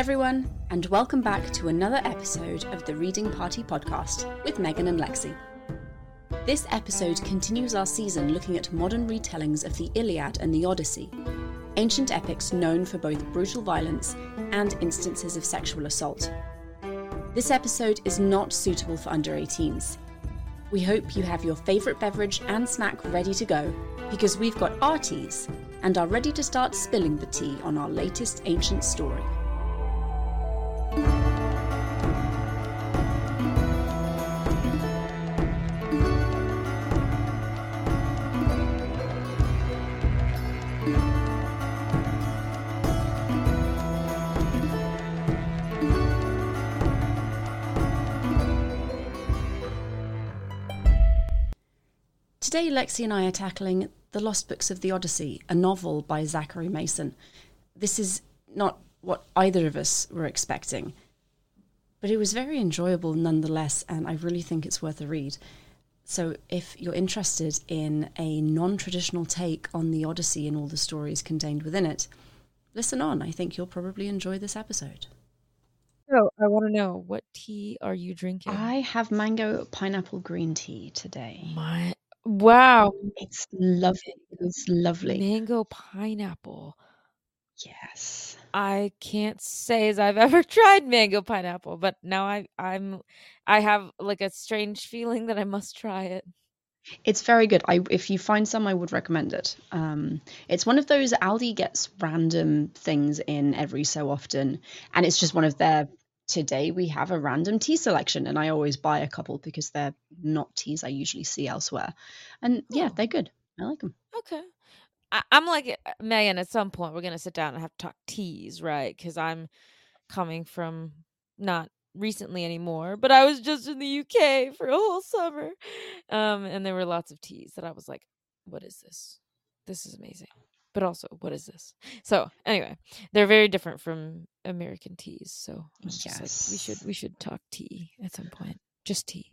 everyone, and welcome back to another episode of the Reading Party podcast with Megan and Lexi. This episode continues our season looking at modern retellings of the Iliad and the Odyssey, ancient epics known for both brutal violence and instances of sexual assault. This episode is not suitable for under 18s. We hope you have your favourite beverage and snack ready to go because we've got our teas and are ready to start spilling the tea on our latest ancient story. Today, Lexi and I are tackling The Lost Books of the Odyssey, a novel by Zachary Mason. This is not what either of us were expecting, but it was very enjoyable nonetheless, and I really think it's worth a read. So, if you're interested in a non traditional take on the Odyssey and all the stories contained within it, listen on. I think you'll probably enjoy this episode. So I want to know what tea are you drinking? I have mango pineapple green tea today. My wow, It's lovely. It's lovely. mango pineapple. Yes. I can't say as I've ever tried mango pineapple, but now I I'm I have like a strange feeling that I must try it. It's very good. I if you find some, I would recommend it. Um, it's one of those Aldi gets random things in every so often, and it's just one of their. Today we have a random tea selection, and I always buy a couple because they're not teas I usually see elsewhere. And yeah, Oh. they're good. I like them. Okay. I, I'm like Megan. At some point, we're gonna sit down and have to talk teas, right? Because I'm coming from not recently anymore, but I was just in the UK for a whole summer, um, and there were lots of teas that I was like, "What is this? This is amazing." But also, what is this? So anyway, they're very different from American teas. So I'm like, we should we should talk tea at some point. Just tea.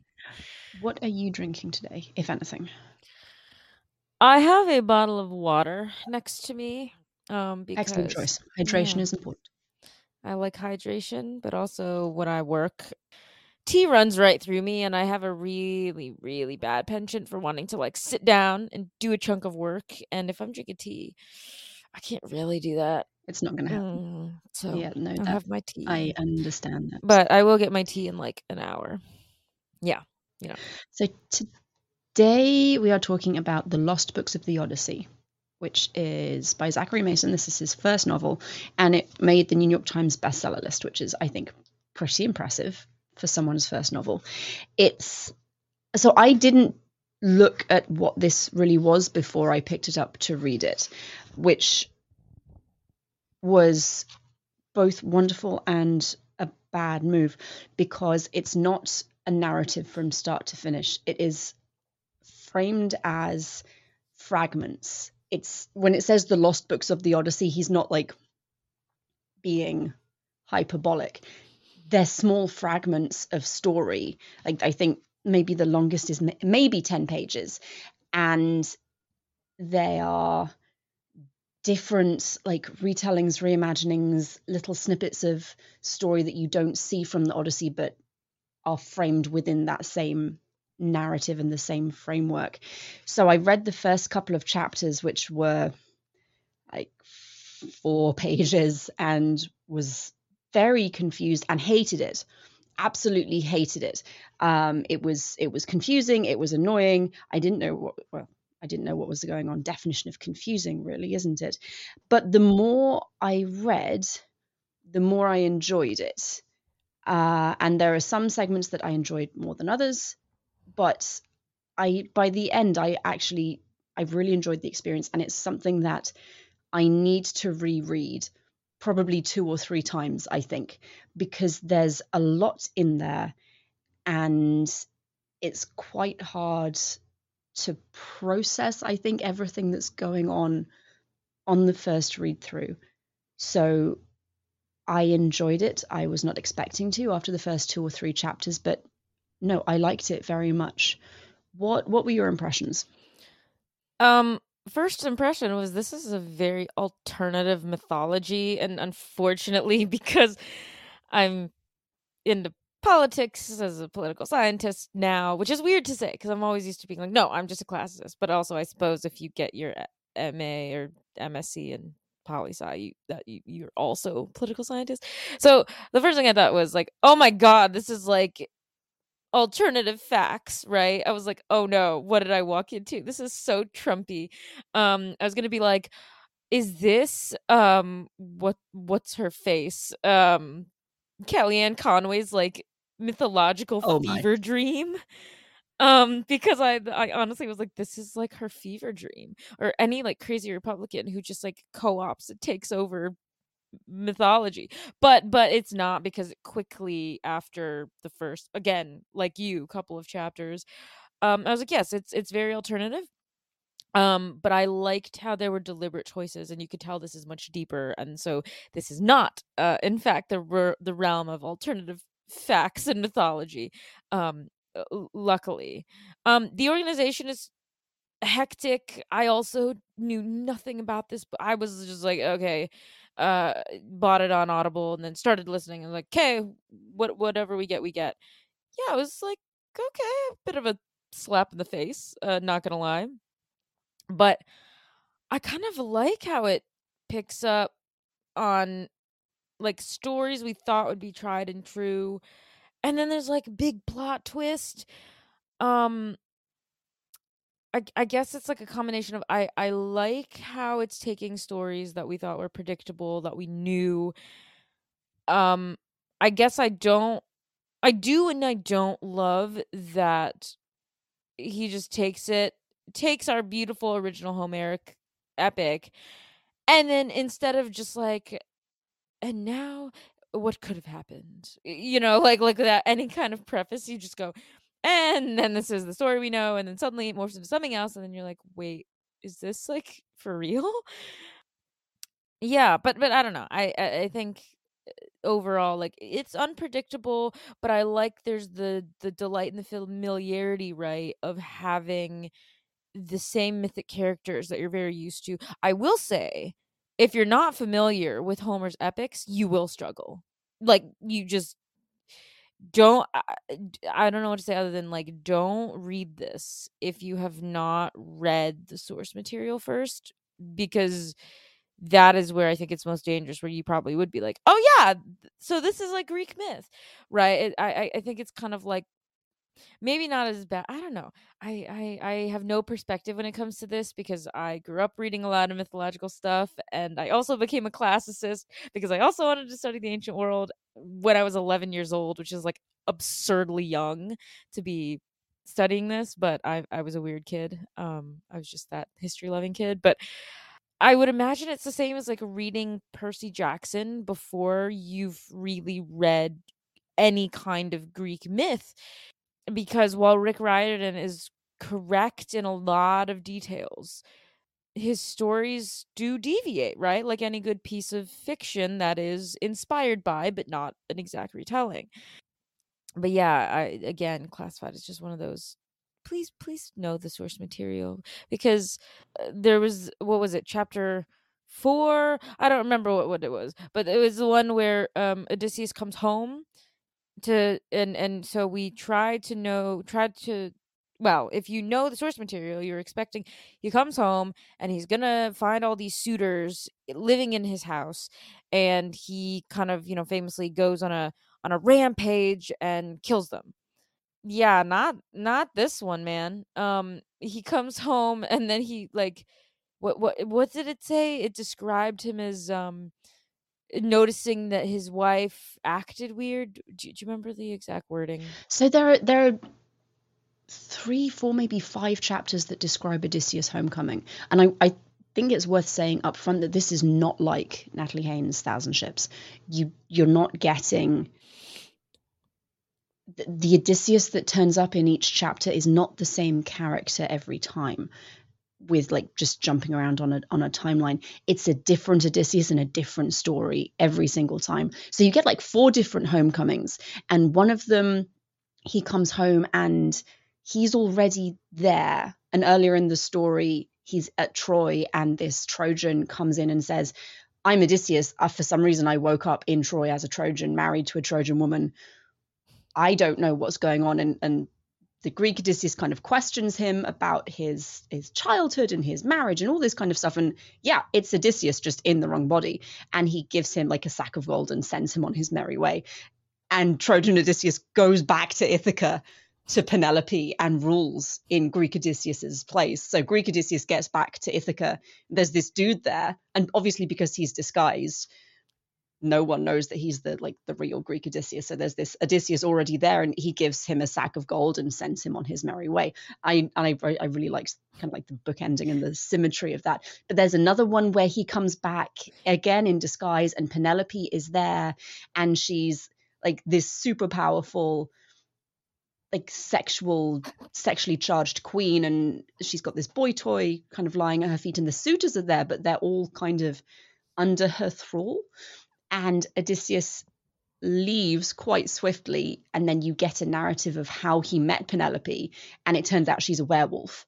What are you drinking today, if anything? I have a bottle of water next to me. Um, Excellent because choice. Hydration yeah. is important. I like hydration, but also when I work, tea runs right through me, and I have a really, really bad penchant for wanting to like sit down and do a chunk of work. And if I'm drinking tea, I can't really do that. It's not going to happen. Mm, so Yeah, no, that have my tea, I understand that. but I will get my tea in like an hour. Yeah, you know. So today we are talking about The Lost Books of the Odyssey, which is by Zachary Mason. This is his first novel, and it made the New York Times bestseller list, which is, I think, pretty impressive for someone's first novel. It's so I didn't look at what this really was before I picked it up to read it, which was both wonderful and a bad move because it's not a narrative from start to finish. It is framed as fragments. It's when it says the lost books of the Odyssey, he's not like being hyperbolic. They're small fragments of story. Like I think maybe the longest is maybe 10 pages and they are different like retellings reimaginings little snippets of story that you don't see from the odyssey but are framed within that same narrative and the same framework so i read the first couple of chapters which were like four pages and was very confused and hated it absolutely hated it um it was it was confusing it was annoying i didn't know what well I didn't know what was going on. Definition of confusing, really, isn't it? But the more I read, the more I enjoyed it. Uh, and there are some segments that I enjoyed more than others, but I by the end I actually I really enjoyed the experience, and it's something that I need to reread probably two or three times. I think because there's a lot in there, and it's quite hard to process i think everything that's going on on the first read through so i enjoyed it. I was not expecting to after the first two or three chapters but no i liked it very much. What what were your impressions? Um, first impression was this is a very alternative mythology and unfortunately because I'm into politics as a political scientist now, which is weird to say because I'm always used to being like, no, I'm just a classicist. But also, I suppose if you get your uh, MA or MSc in poli sci, you that you, you're also political scientist. So the first thing I thought was like, oh my god, this is like alternative facts, right? I was like, oh no, what did I walk into? This is so Trumpy. Um, I was gonna be like, is this um what what's her face? Um Kellyanne Conway's like mythological Oh fever my. dream. Um, because I I honestly was like, this is like her fever dream. Or any like crazy Republican who just like co-ops and takes over mythology. But but it's not because quickly after the first again, like you, couple of chapters, um, I was like, yes, it's it's very alternative. Um, but I liked how there were deliberate choices, and you could tell this is much deeper, and so this is not, uh, in fact, the the realm of alternative facts and mythology. Um, uh, luckily, um, the organization is hectic. I also knew nothing about this, but I was just like, okay, uh, bought it on Audible, and then started listening. and like, okay, what whatever we get, we get. Yeah, it was like, okay, a bit of a slap in the face. Uh, not gonna lie but I kind of like how it picks up on like stories we thought would be tried and true and then there's like big plot twist um I, guess it's like a combination of I, I like how it's taking stories that we thought were predictable that we knew um i guess i don't i do and i don't love that he just takes it takes our beautiful original Homeric epic, and then instead of just like, and now what could have happened, you know, like like without any kind of preface, you just go, and then this is the story we know, and then suddenly it morphs into something else, and then you're like, wait, is this like for real? Yeah, but but I don't know. I I, I think uh, overall like it's unpredictable but i like there's the the delight and the familiarity right of having the same mythic characters that you're very used to. I will say, if you're not familiar with Homer's epics, you will struggle. Like you just don't I, I don't know what to say other than like don't read this if you have not read the source material first because that is where I think it's most dangerous. Where you probably would be like, "Oh yeah, so this is like Greek myth, right?" It, I I think it's kind of like maybe not as bad. I don't know. I, I I have no perspective when it comes to this because I grew up reading a lot of mythological stuff, and I also became a classicist because I also wanted to study the ancient world when I was 11 years old, which is like absurdly young to be studying this. But I I was a weird kid. Um, I was just that history loving kid, but. I would imagine it's the same as like reading Percy Jackson before you've really read any kind of Greek myth because while Rick Riordan is correct in a lot of details, his stories do deviate, right? Like any good piece of fiction that is inspired by, but not an exact retelling. But yeah, I again, classified is just one of those. Please, please know the source material because uh, there was what was it, chapter four? I don't remember what what it was, but it was the one where um Odysseus comes home to and and so we tried to know tried to well if you know the source material you're expecting he comes home and he's gonna find all these suitors living in his house and he kind of you know famously goes on a on a rampage and kills them. Yeah not not this one man. Um he comes home and then he like what what what did it say? It described him as um noticing that his wife acted weird. Do, do you remember the exact wording? So there are there are three, four, maybe five chapters that describe Odysseus' homecoming, and I, I think it's worth saying up front that this is not like Natalie Haynes' Thousand Ships. You you're not getting the, the Odysseus that turns up in each chapter is not the same character every time with like just jumping around on a on a timeline it's a different odysseus and a different story every single time so you get like four different homecomings and one of them he comes home and he's already there and earlier in the story he's at Troy, and this Trojan comes in and says, I'm Odysseus. Uh, for some reason, I woke up in Troy as a Trojan, married to a Trojan woman. I don't know what's going on. And, and the Greek Odysseus kind of questions him about his his childhood and his marriage and all this kind of stuff. And yeah, it's Odysseus just in the wrong body. And he gives him like a sack of gold and sends him on his merry way. And Trojan Odysseus goes back to Ithaca to Penelope and rules in Greek Odysseus's place. So Greek Odysseus gets back to Ithaca. There's this dude there, and obviously because he's disguised, no one knows that he's the like the real Greek Odysseus. So there's this Odysseus already there, and he gives him a sack of gold and sends him on his merry way. I and I I really like kind of like the book ending and the symmetry of that. But there's another one where he comes back again in disguise, and Penelope is there, and she's like this super powerful like sexual sexually charged queen and she's got this boy toy kind of lying at her feet and the suitors are there but they're all kind of under her thrall and odysseus leaves quite swiftly and then you get a narrative of how he met penelope and it turns out she's a werewolf.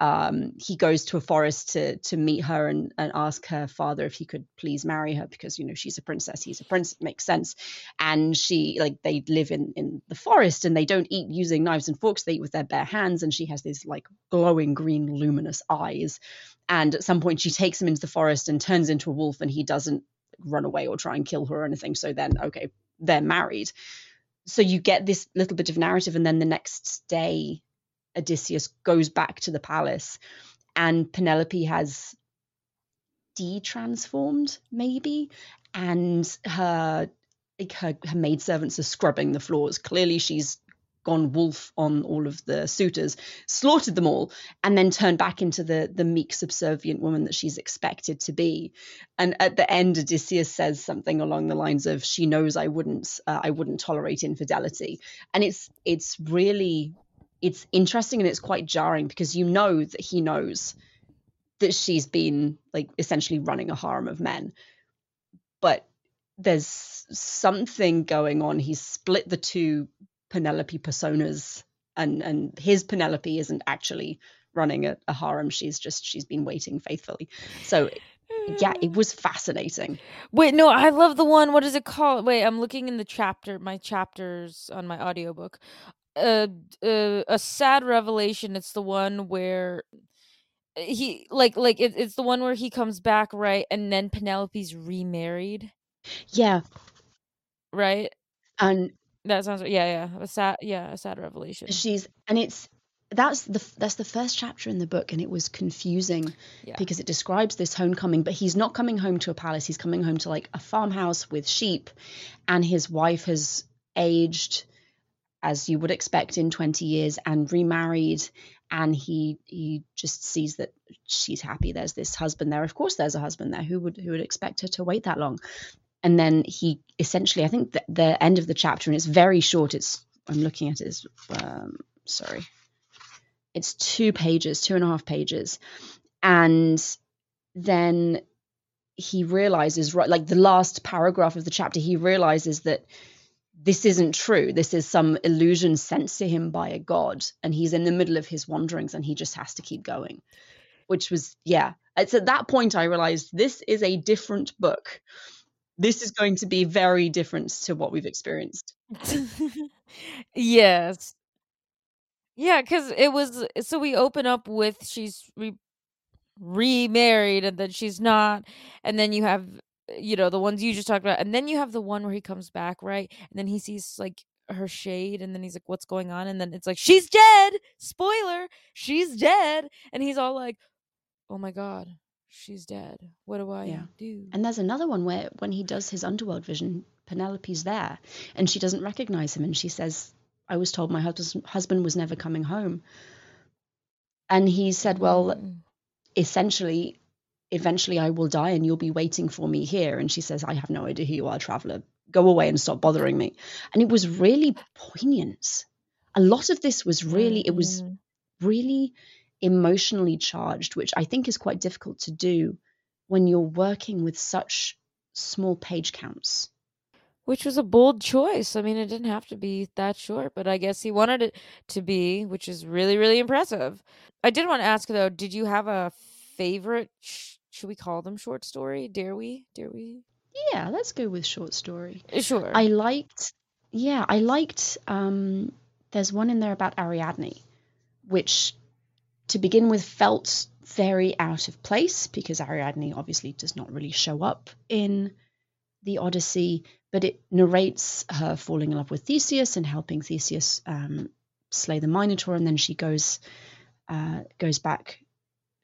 Um, he goes to a forest to to meet her and, and ask her father if he could please marry her because you know she's a princess he's a prince it makes sense. And she like they live in in the forest and they don't eat using knives and forks they eat with their bare hands and she has these like glowing green luminous eyes. And at some point she takes him into the forest and turns into a wolf and he doesn't run away or try and kill her or anything so then okay they're married. So you get this little bit of narrative and then the next day Odysseus goes back to the palace and Penelope has de-transformed maybe and her like her, her maidservants are scrubbing the floors. Clearly she's gone wolf on all of the suitors slaughtered them all and then turned back into the the meek subservient woman that she's expected to be. And at the end odysseus says something along the lines of she knows i wouldn't uh, i wouldn't tolerate infidelity. And it's it's really it's interesting and it's quite jarring because you know that he knows that she's been like essentially running a harem of men. But there's something going on. He's split the two penelope personas and and his penelope isn't actually running a, a harem she's just she's been waiting faithfully so yeah it was fascinating wait no i love the one what is it called wait i'm looking in the chapter my chapters on my audiobook uh, a a, uh, a sad revelation. It's the one where he like like it, it's the one where he comes back right, and then Penelope's remarried. Yeah. Right. And that sounds yeah yeah a sad yeah a sad revelation. She's and it's that's the that's the first chapter in the book and it was confusing yeah. because it describes this homecoming but he's not coming home to a palace he's coming home to like a farmhouse with sheep and his wife has aged as you would expect in 20 years and remarried and he he just sees that she's happy there's this husband there of course there's a husband there who would who would expect her to wait that long and then he essentially i think the, the end of the chapter and it's very short it's i'm looking at it is um, sorry it's two pages two and a half pages and then he realizes right like the last paragraph of the chapter he realizes that this isn't true. This is some illusion sent to him by a god, and he's in the middle of his wanderings and he just has to keep going. Which was, yeah. It's at that point I realized this is a different book. This is going to be very different to what we've experienced. yes. Yeah, because it was so we open up with she's re- remarried and then she's not, and then you have you know, the ones you just talked about. And then you have the one where he comes back, right? And then he sees like her shade and then he's like, What's going on? And then it's like, She's dead. Spoiler, she's dead. And he's all like, Oh my God, she's dead. What do I yeah. do? And there's another one where when he does his underworld vision, Penelope's there and she doesn't recognize him and she says, I was told my husband was never coming home. And he said, Well, mm. essentially, eventually I will die and you'll be waiting for me here. And she says, I have no idea who you are, traveler. Go away and stop bothering me. And it was really poignant. A lot of this was really, it was mm. really emotionally charged, which I think is quite difficult to do when you're working with such small page counts. Which was a bold choice. I mean, it didn't have to be that short, but I guess he wanted it to be, which is really, really impressive. I did want to ask though, did you have a favorite. Sh- should we call them short story? Dare we? Dare we? Yeah, let's go with short story. Uh, Sure. I liked, yeah, I liked. Um, there's one in there about Ariadne, which, to begin with, felt very out of place because Ariadne obviously does not really show up in the Odyssey, but it narrates her falling in love with Theseus and helping Theseus um, slay the Minotaur, and then she goes uh, goes back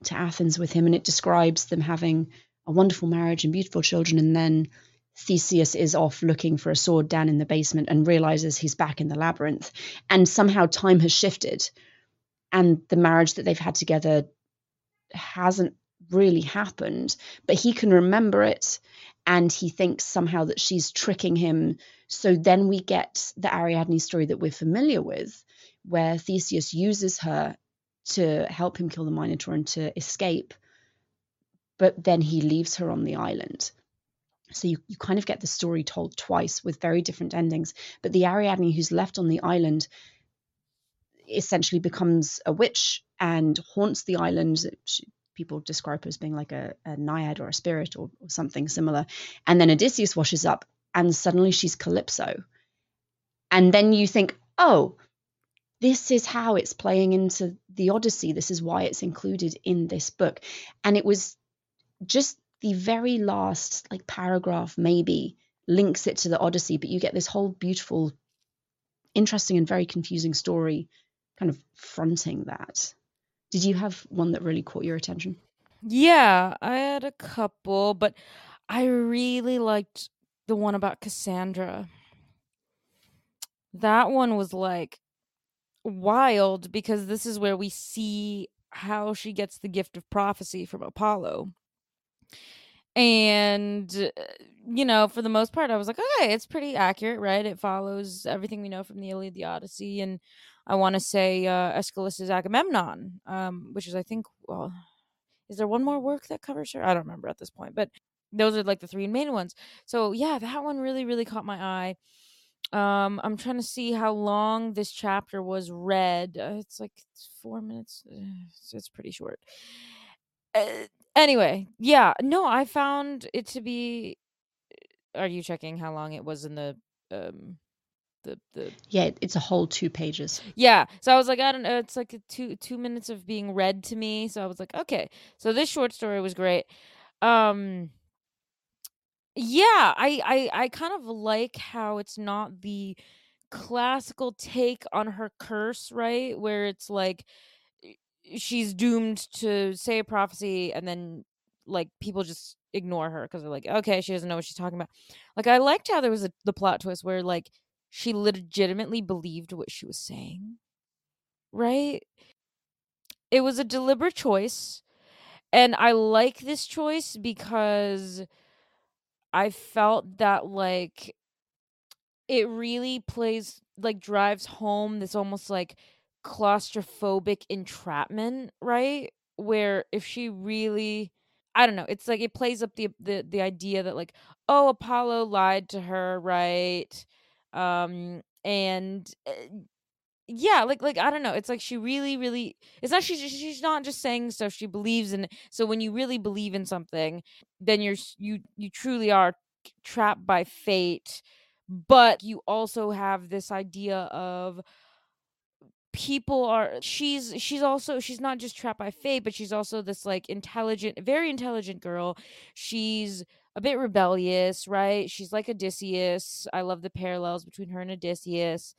to Athens with him, and it describes them having a wonderful marriage and beautiful children, and then Theseus is off looking for a sword down in the basement and realizes he's back in the labyrinth, and somehow time has shifted, and the marriage that they've had together hasn't really happened, but he can remember it and he thinks somehow that she's tricking him. So then we get the Ariadne story that we're familiar with, where Theseus uses her to help him kill the Minotaur and to escape, but then he leaves her on the island. So you, you kind of get the story told twice with very different endings. But the Ariadne who's left on the island essentially becomes a witch and haunts the island. People describe her as being like a, a naiad or a spirit or, or something similar. And then Odysseus washes up and suddenly she's Calypso. And then you think, oh, this is how it's playing into the Odyssey. This is why it's included in this book. And it was just the very last like paragraph maybe links it to the Odyssey, but you get this whole beautiful, interesting and very confusing story kind of fronting that. Did you have one that really caught your attention? Yeah, I had a couple, but I really liked the one about Cassandra. That one was like wild because this is where we see how she gets the gift of prophecy from Apollo. And, uh, you know, for the most part, I was like, okay, it's pretty accurate, right? It follows everything we know from the Iliad, the Odyssey, and I want to say uh, Aeschylus's Agamemnon, um, which is, I think, well, is there one more work that covers her? I don't remember at this point, but those are like the three main ones. So yeah, that one really, really caught my eye. Um, I'm trying to see how long this chapter was read. Uh, it's like four minutes. Uh, It's, it's pretty short. Uh, anyway, yeah, no, I found it to be. Are you checking how long it was in the um the the Yeah, it's a whole two pages. yeah so i was like i don't know it's like a two two minutes of being read to me so i was like okay. So this short story was great. Um yeah i i i kind of like how it's not the classical take on her curse right? Where it's like she's doomed to say a prophecy and then like people just ignore her because they're like okay she doesn't know what she's talking about. Like i liked how there was a, the plot twist where like she legitimately believed what she was saying right? It was a deliberate choice and i like this choice because i felt that like it really plays like drives home this almost like claustrophobic entrapment right? Where if she really i don't know it's like it plays up the the, the idea that like oh apollo lied to her right um and uh, yeah like like i don't know it's like she really really it's not she's she's not just saying stuff she believes in so when you really believe in something then you're you you truly are trapped by fate but you also have this idea of people are she's she's also she's not just trapped by fate but she's also this like intelligent very intelligent girl. She's a bit rebellious right? She's like odysseus. I love the parallels between her and odysseus.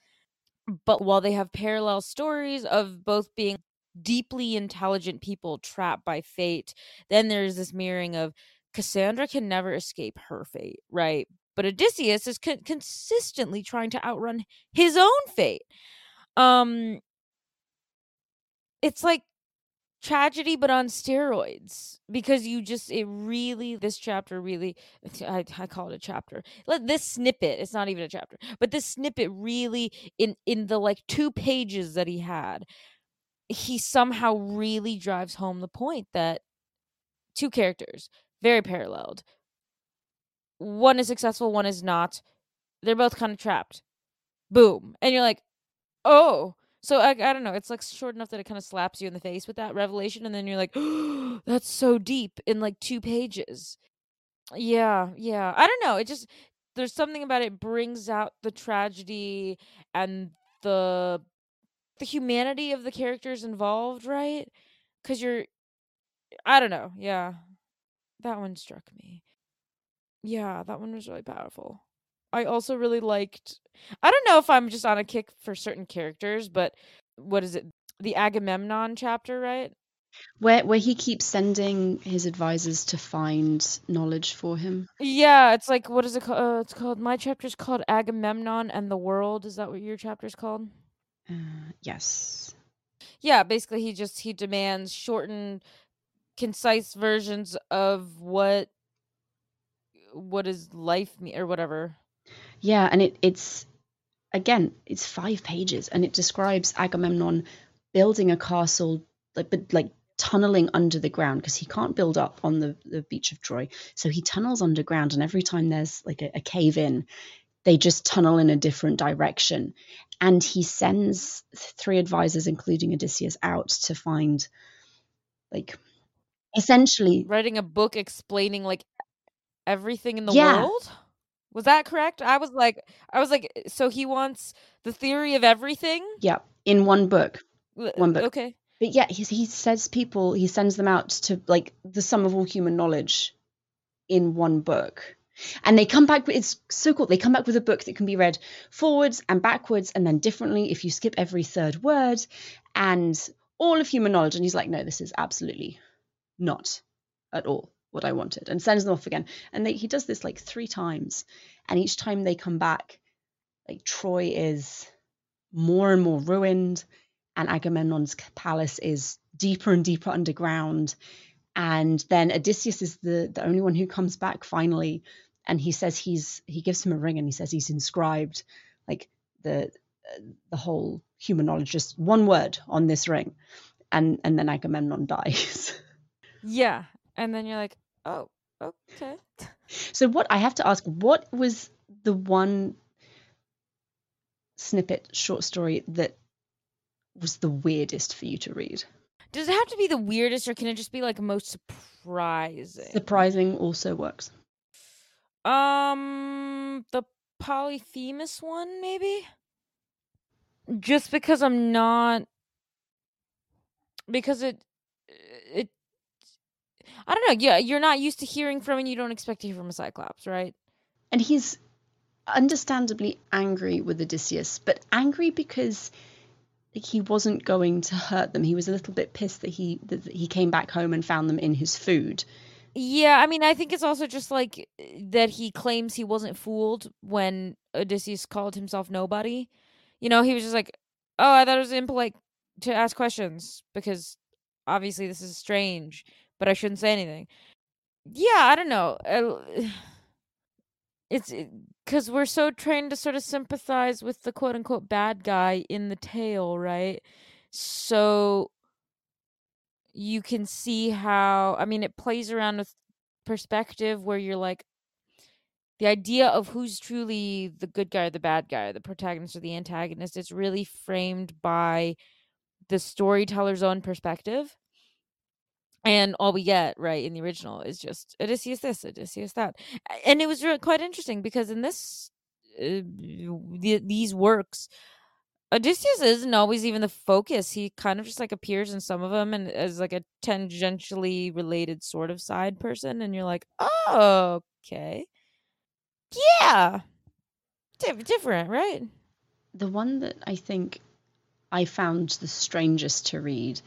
But while they have parallel stories of both being deeply intelligent people trapped by fate then there's this mirroring of cassandra can never escape her fate right? But odysseus is con- consistently trying to outrun his own fate. Um it's like tragedy but on steroids because you just it really this chapter really I, I call it a chapter. Let this snippet it's not even a chapter but this snippet really in in the like two pages that he had he somehow really drives home the point that two characters very paralleled. One is successful one is not. They're both kind of trapped. Boom. And you're like oh So I, I don't know. It's like short enough that it kind of slaps you in the face with that revelation, and then you're like, oh, "That's so deep" in like two pages. Yeah, yeah. I don't know. It just there's something about it brings out the tragedy and the the humanity of the characters involved, right? Cuz you're I don't know. Yeah. That one struck me. Yeah, that one was really powerful. I also really liked I don't know if I'm just on a kick for certain characters, but what is it? The Agamemnon chapter, right? Where where he keeps sending his advisors to find knowledge for him. Yeah, it's like what is it called? Uh, it's called my chapter's called Agamemnon and the World. Is that what your chapter's called? Uh, yes. Yeah, basically he just he demands shortened concise versions of what what is life me or whatever. Yeah, and it it's again, it's 5 pages and it describes Agamemnon building a castle like but like tunneling under the ground because he can't build up on the, the beach of Troy. So he tunnels underground, and every time there's like a, a cave in, they just tunnel in a different direction. And he sends three advisors, including Odysseus, out to find like essentially writing a book explaining like everything in the yeah. world. Was that correct? I was like, I was like, so he wants the theory of everything. Yeah, in one book. One book. Okay but yeah, he, he says people, he sends them out to like the sum of all human knowledge in one book. And they come back, it's so cool. They come back with a book that can be read forwards and backwards and then differently if you skip every third word and all of human knowledge. And he's like, no, this is absolutely not at all what I wanted and sends them off again. And they, he does this like three times. And each time they come back, like Troy is more and more ruined and Agamemnon's palace is deeper and deeper underground. And then Odysseus is the, the only one who comes back finally. And he says he's he gives him a ring and he says he's inscribed like the the whole human knowledge, just one word on this ring. And and then Agamemnon dies. Yeah. And then you're like, oh, okay. So what I have to ask, what was the one snippet short story that was the weirdest for you to read? Does it have to be the weirdest, or can it just be like most surprising? Surprising also works. Um, the Polyphemus one, maybe. Just because I'm not, because it, it, I don't know. Yeah, you're not used to hearing from, and you don't expect to hear from a Cyclops, right? And he's understandably angry with Odysseus, but angry because he wasn't going to hurt them. He was a little bit pissed that he that he came back home and found them in his food. Yeah, I mean, I think it's also just like that he claims he wasn't fooled when Odysseus called himself nobody. You know, he was just like, "Oh, I thought it was impolite to ask questions because obviously this is strange, but I shouldn't say anything." Yeah, I don't know. Eh, it's eh, because we're so trained to sort of sympathize with the quote unquote bad guy in the tale, right? So you can see how, I mean, it plays around with perspective where you're like, the idea of who's truly the good guy or the bad guy, the protagonist or the antagonist, is really framed by the storyteller's own perspective and all we get right in the original is just Odysseus this, Odysseus that, and it was really quite interesting because in this uh, the, these works, Odysseus isn't always even the focus. He kind of just like appears in some of them and as like a tangentially related sort of side person, and you're like, oh, okay, yeah, D- different, right? The one that I think I found the strangest to read.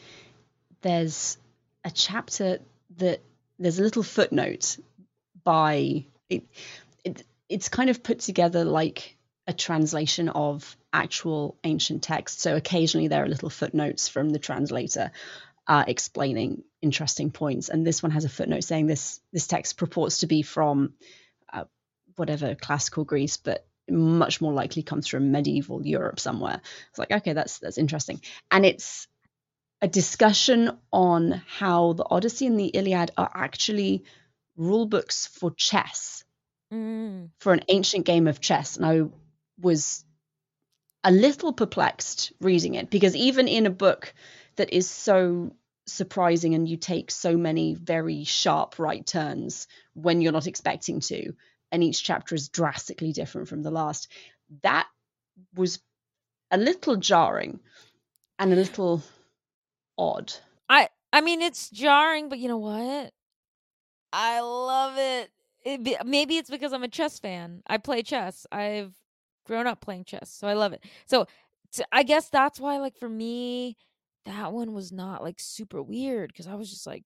There's a chapter that there's a little footnote by it, it it's kind of put together like a translation of actual ancient text. So occasionally there are little footnotes from the translator uh, explaining interesting points. And this one has a footnote saying this this text purports to be from uh, whatever classical Greece, but much more likely comes from medieval Europe somewhere. It's like okay, that's that's interesting, and it's a discussion on how the Odyssey and the Iliad are actually rule books for chess, mm. for an ancient game of chess. And I was a little perplexed reading it because even in a book that is so surprising and you take so many very sharp right turns when you're not expecting to and each chapter is drastically different from the last that was a little jarring and a little odd I I mean it's jarring, but you know what? I love it. it be, maybe it's because I'm a chess fan. I play chess. I've grown up playing chess, so I love it. So t- I guess that's why, like for me, that one was not like super weird because I was just like,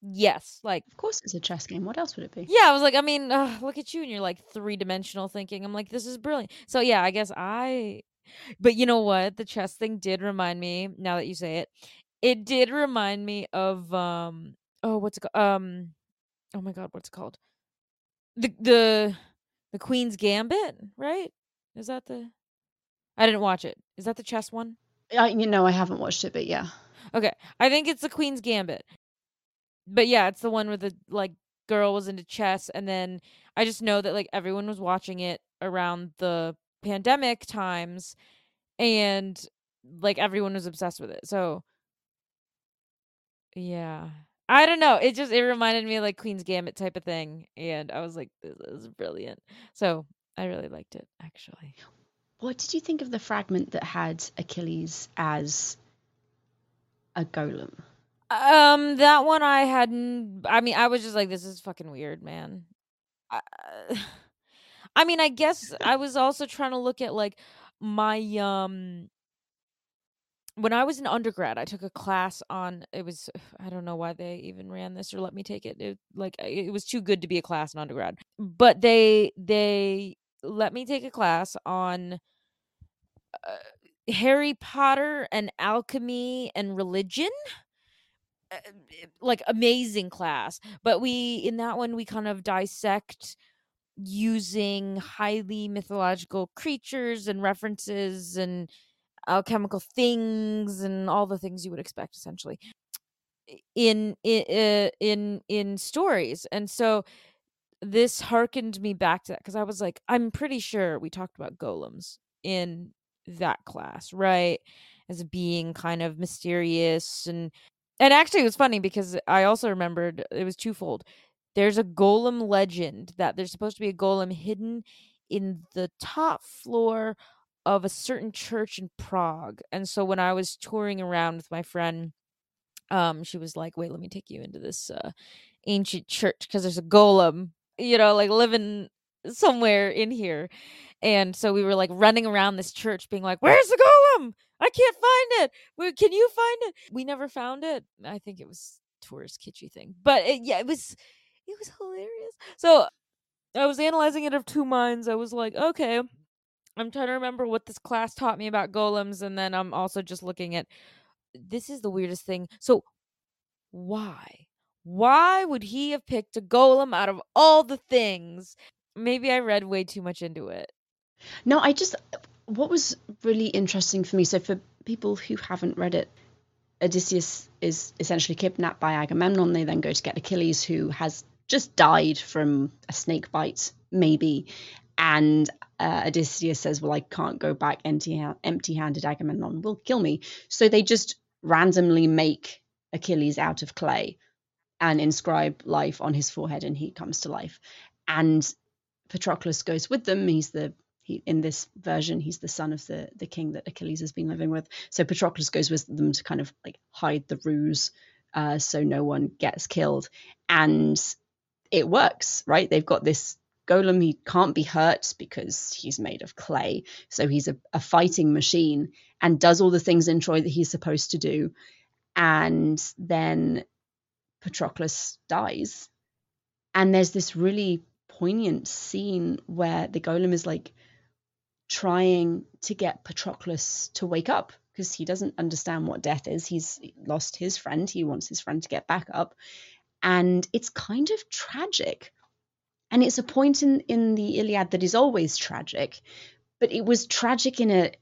yes, like of course it's a chess game what else would it be yeah. I was like, I mean, uh, look at you and you're like three dimensional thinking. I'm like, this is brilliant. So yeah, I guess I. But you know what? The chess thing did remind me. Now that you say it, it did remind me of um. Oh, what's it called? Um. Oh my god, what's it called? The the the Queen's Gambit, right? Is that the? I didn't watch it. Is that the chess one? I, you know i haven't watched it but yeah Okay, I think it's the Queen's Gambit. But yeah, it's the one where the like girl was into chess, and then I just know that like everyone was watching it around the pandemic times, and like everyone was obsessed with it. So yeah, I don't know. It just it reminded me of like Queen's Gambit type of thing, and I was like, this is brilliant. So I really liked it actually. what did you think of the fragment that had achilles as a golem Um, that one I hadn't. I mean, I was just like, this is fucking weird, man. I, I mean, I guess I was also trying to look at like my um when I was an undergrad, I took a class on it was I don't know why they even ran this or let me take it. It like it was too good to be a class in undergrad. But they they let me take a class on uh, Harry Potter and alchemy and religion. Uh, like amazing class. But we in that one we kind of dissect using highly mythological creatures and references and alchemical things and all the things you would expect essentially in in uh, in in stories. And so this harkened me back to that because i was like i'm pretty sure we talked about golems in that class right? As being kind of mysterious and and actually it was funny because i also remembered it was twofold. There's a golem legend that there's supposed to be a golem hidden in the top floor of a certain church in Prague. And so when I was touring around with my friend, um, she was like, "Wait, let me take you into this uh, ancient church because there's a golem, you know, like living somewhere in here." And so we were like running around this church, being like, "Where's the golem? I can't find it. Can you find it?" We never found it. I think it was tourist kitschy thing, but it, yeah, it was it was hilarious. So I was analyzing it of two minds. I was like, okay, I'm trying to remember what this class taught me about golems, and then I'm also just looking at this is the weirdest thing. So, why? Why would he have picked a golem out of all the things? Maybe I read way too much into it. No, I just what was really interesting for me. So for people who haven't read it, Odysseus is essentially kidnapped by Agamemnon. They then go to get Achilles, who has just died from a snake bite, maybe. And uh, Odysseus says, "Well, I can't go back empty empty-handed. Agamemnon will kill me." So they just randomly make Achilles out of clay and inscribe life on his forehead, and he comes to life. And Patroclus goes with them. He's the he, in this version, he's the son of the the king that Achilles has been living with. So Patroclus goes with them to kind of like hide the ruse, uh, so no one gets killed, and it works, right? They've got this golem. He can't be hurt because he's made of clay, so he's a, a fighting machine and does all the things in Troy that he's supposed to do. And then Patroclus dies, and there's this really poignant scene where the golem is like trying to get Patroclus to wake up because he doesn't understand what death is. He's lost his friend. He wants his friend to get back up. And it's kind of tragic. And it's a point in, in the Iliad that is always tragic, but it was tragic in a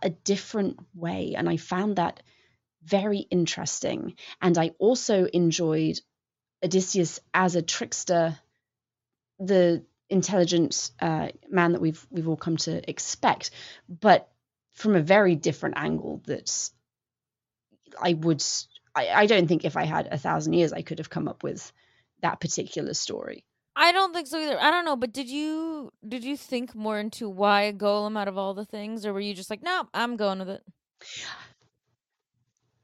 a different way. And I found that very interesting. And I also enjoyed Odysseus as a trickster. The intelligent uh, man that we've we've all come to expect, but from a very different angle that I would I, I don't think if I had a thousand years I could have come up with that particular story. I don't think so either. I don't know, but did you did you think more into why a golem out of all the things, or were you just like, no, I'm going with it?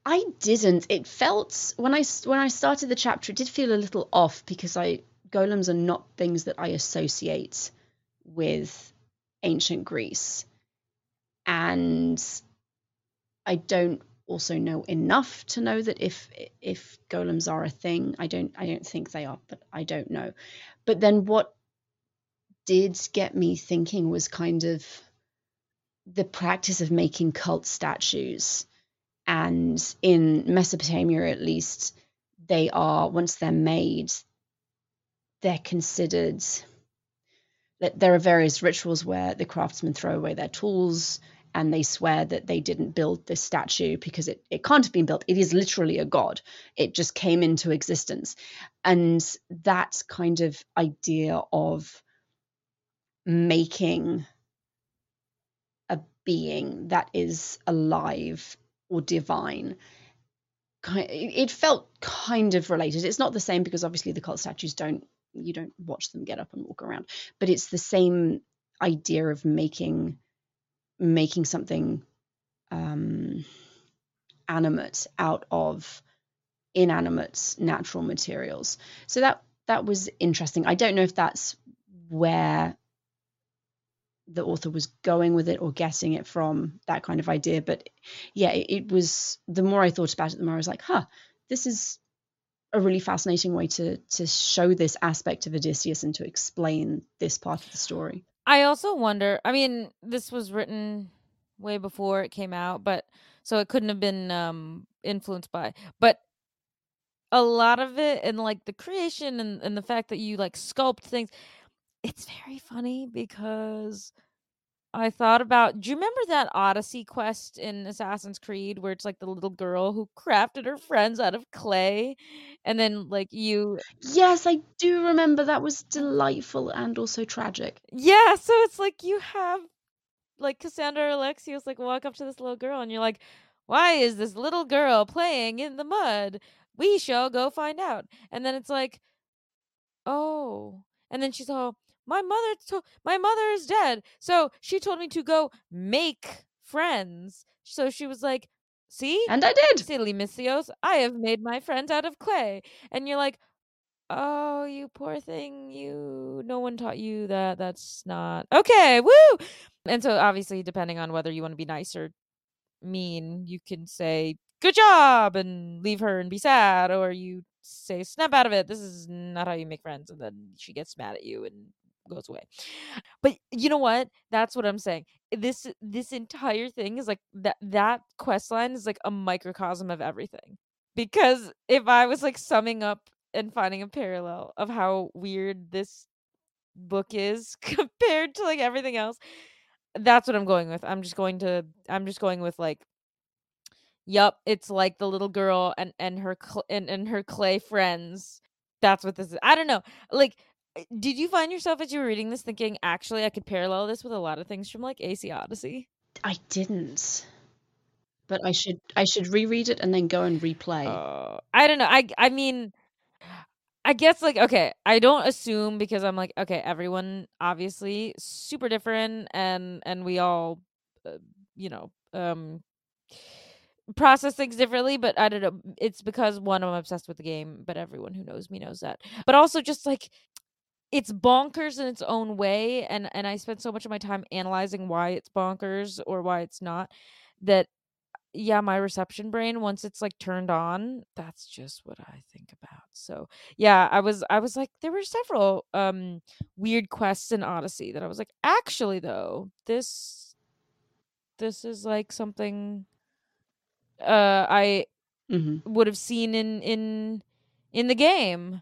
I didn't. It felt when I when I started the chapter, it did feel a little off because I golems are not things that I associate with ancient Greece, and I don't also know enough to know that if if golems are a thing. I don't I don't think they are, but I don't know. But then what did get me thinking was kind of the practice of making cult statues. And in Mesopotamia, at least, they are, once they're made, they're considered that there are various rituals where the craftsmen throw away their tools and they swear that they didn't build this statue because it, it can't have been built. It is literally a god. It just came into existence. And that kind of idea of making a being that is alive or divine it felt kind of related it's not the same because obviously the cult statues don't you don't watch them get up and walk around but it's the same idea of making making something um, animate out of inanimate natural materials. So that that was interesting. I don't know if that's where the author was going with it or getting it from that kind of idea, but yeah, it, it was. The more I thought about it, the more I was like, "Huh, this is a really fascinating way to to show this aspect of Odysseus and to explain this part of the story." I also wonder. I mean, this was written way before it came out, but so it couldn't have been um influenced by. But a lot of it and like the creation and, and the fact that you like sculpt things, it's very funny because I thought about do you remember that Odyssey quest in Assassin's Creed where it's like the little girl who crafted her friends out of clay and then like you Yes, I do remember that was delightful and also tragic. Yeah, so it's like you have like Kassandra Alexios like walk up to this little girl and you're like, Why is this little girl playing in the mud? We shall go find out. And then it's like, Oh. And then she's all my mother told my mother is dead. So she told me to go make friends. So she was like see? And i did. Silly misthios i have made my friends out of clay. And you're like oh you poor thing you no one taught you that that's not okay woo! And so obviously depending on whether you want to be nice or mean you can say good job and leave her and be sad or you say snap out of it this is not how you make friends and then she gets mad at you and goes away. But you know what? That's what I'm saying. This this entire thing is like that that quest line is like a microcosm of everything. Because if I was like summing up and finding a parallel of how weird this book is compared to like everything else, that's what I'm going with. I'm just going to I'm just going with like Yup, it's like the little girl and and her cl- and, and her clay friends. That's what this is. I don't know. Like did you find yourself as you were reading this thinking, actually, I could parallel this with a lot of things from like AC Odyssey? I didn't, but I should I should reread it and then go and replay. Uh, I don't know. I I mean, I guess like okay, I don't assume because I'm like okay, everyone obviously super different and and we all, uh, you know, um process things differently but i don't know it's because one i'm obsessed with the game but everyone who knows me knows that but also just like it's bonkers in its own way and and I spent so much of my time analyzing why it's bonkers or why it's not that yeah my reception brain once it's like turned on that's just what I think about so yeah I was I was like there were several um weird quests in Odyssey that I was like actually though this this is like something uh I mm-hmm. would have seen in in in the game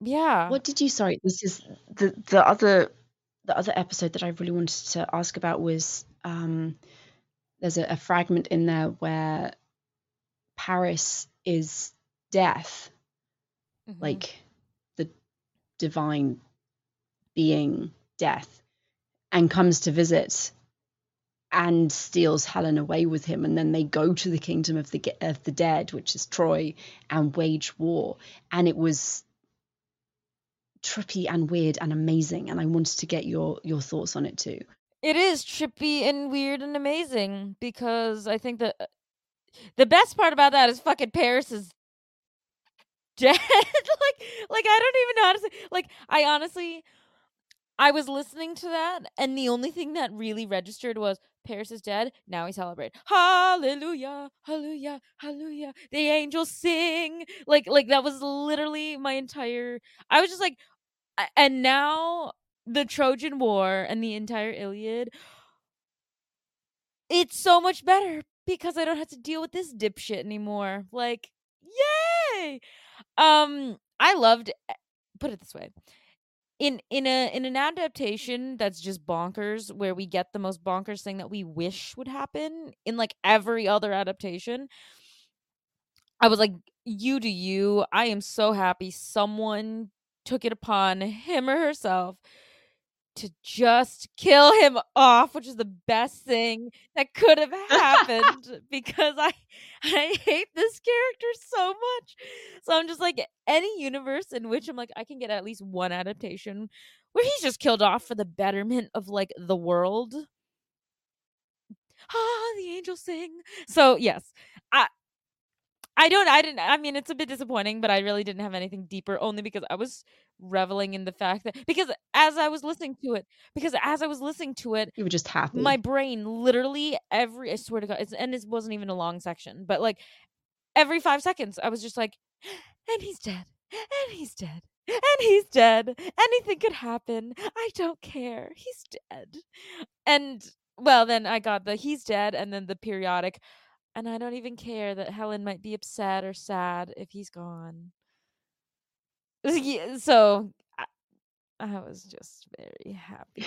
yeah. What did you sorry, this is the the other the other episode that I really wanted to ask about was um there's a, a fragment in there where Paris is death. Mm-hmm. Like the divine being death and comes to visit and steals Helen away with him, and then they go to the kingdom of the of the dead, which is Troy, and wage war. And it was trippy and weird and amazing, and I wanted to get your your thoughts on it too. It is trippy and weird and amazing because I think that uh, the best part about that is fucking Paris is dead. like, like I don't even know how to say. Like, I honestly, I was listening to that, and the only thing that really registered was Paris is dead. Now we celebrate. Hallelujah, hallelujah, hallelujah. The angels sing. Like, like that was literally my entire. I was just like, and now the Trojan War and the entire Iliad. It's so much better because I don't have to deal with this dipshit anymore. Like, yay! Um, I loved. Eh, put it this way: in in a in an adaptation that's just bonkers, where we get the most bonkers thing that we wish would happen in like every other adaptation. I was like, you do you. I am so happy someone took it upon him or herself to just kill him off, which is the best thing that could have happened because I I hate this character so much. So I'm just like any universe in which I'm like I can get at least one adaptation where he's just killed off for the betterment of like the world. Ah, the angels sing. So yes, I I don't I didn't I mean it's a bit disappointing, but I really didn't have anything deeper only because I was reveling in the fact that because as I was listening to it, because as I was listening to it, you were just happy. My brain literally every I swear to God, it's, and it wasn't even a long section, but like every five seconds, I was just like, and he's dead, and he's dead, and he's dead. Anything could happen. I don't care. He's dead. And well, then I got the he's dead, and then the periodic. And I don't even care that Helen might be upset or sad if he's gone. so I, I was just very happy.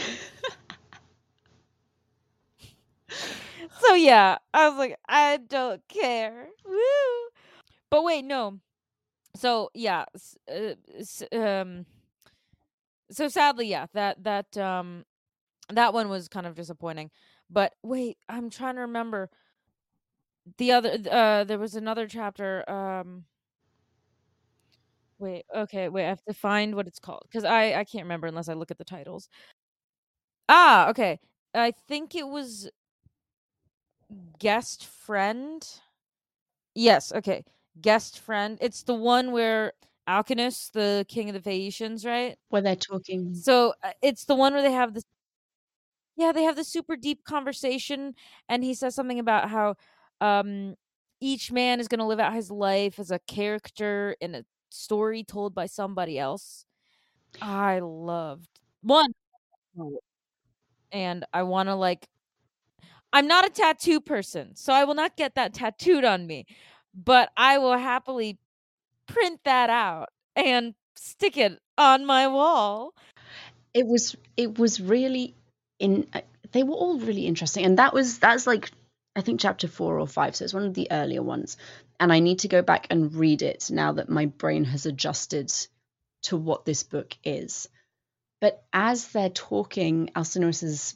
so yeah, I was like, I don't care. Woo! But wait, no. So yeah, uh, um, so sadly, yeah, that that um, that one was kind of disappointing. But wait, I'm trying to remember the other. Uh, there was another chapter. Um, Wait, okay, wait, I have to find what it's called because I I can't remember unless I look at the titles. Ah, okay. I think it was guest friend. Yes, okay. Guest friend. It's the one where Alcinous, the king of the Phaeacians, right? Where they're talking. So uh, it's the one where they have this. Yeah, they have this super deep conversation, and he says something about how um each man is going to live out his life as a character in a story told by somebody else. I loved one and I want to like I'm not a tattoo person, so I will not get that tattooed on me, but I will happily print that out and stick it on my wall. It was it was really in uh, they were all really interesting and that was that's like I think chapter 4 or 5 so it's one of the earlier ones and I need to go back and read it now that my brain has adjusted to what this book is. But as they're talking, Alcinous is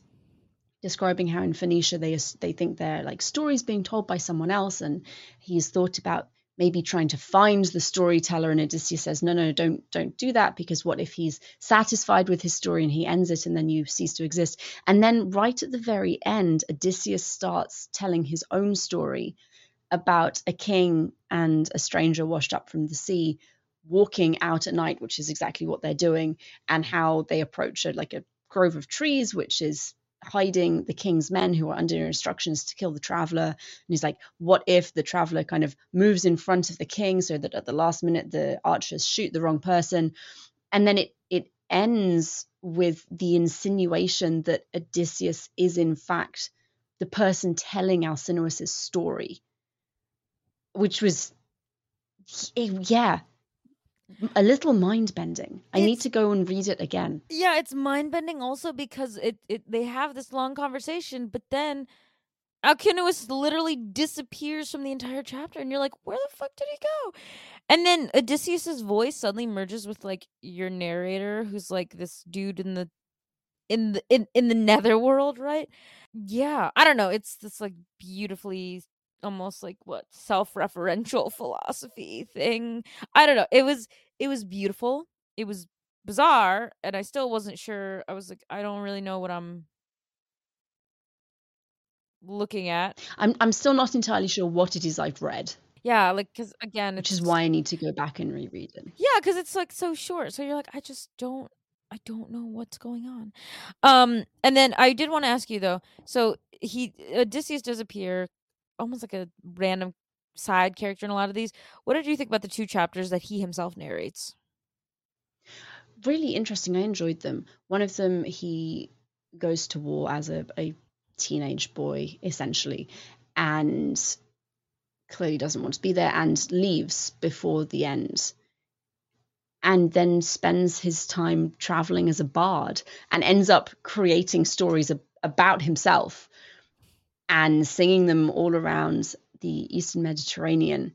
describing how in Phoenicia they they think they're like stories being told by someone else, and he's thought about maybe trying to find the storyteller. And Odysseus says, "No, no, don't don't do that because what if he's satisfied with his story and he ends it, and then you cease to exist?" And then right at the very end, Odysseus starts telling his own story about a king and a stranger washed up from the sea walking out at night, which is exactly what they're doing, and how they approach a, like a grove of trees, which is hiding the king's men who are under instructions to kill the traveler. And he's like, what if the traveler kind of moves in front of the king so that at the last minute the archers shoot the wrong person? And then it it ends with the insinuation that Odysseus is in fact the person telling Alcinous's story which was yeah a little mind bending. I need to go and read it again. Yeah, it's mind bending also because it, it they have this long conversation, but then Alcinous literally disappears from the entire chapter, and you're like, where the fuck did he go? And then Odysseus's voice suddenly merges with like your narrator, who's like this dude in the in the in, in the netherworld, right? Yeah, I don't know. It's this like beautifully almost like what self-referential philosophy thing. I don't know. It was it was beautiful. It was bizarre and I still wasn't sure. I was like I don't really know what I'm looking at. I'm I'm still not entirely sure what it is I've read. Yeah, like cuz again, which is why I need to go back and reread it. Yeah, cuz it's like so short. So you're like I just don't I don't know what's going on. Um and then I did want to ask you though. So he Odysseus does appear almost like a random side character in a lot of these. What did you think about the two chapters that he himself narrates? Really interesting. I enjoyed them. One of them he goes to war as a, a teenage boy essentially and clearly doesn't want to be there and leaves before the end and then spends his time traveling as a bard and ends up creating stories ab- about himself and singing them all around the eastern mediterranean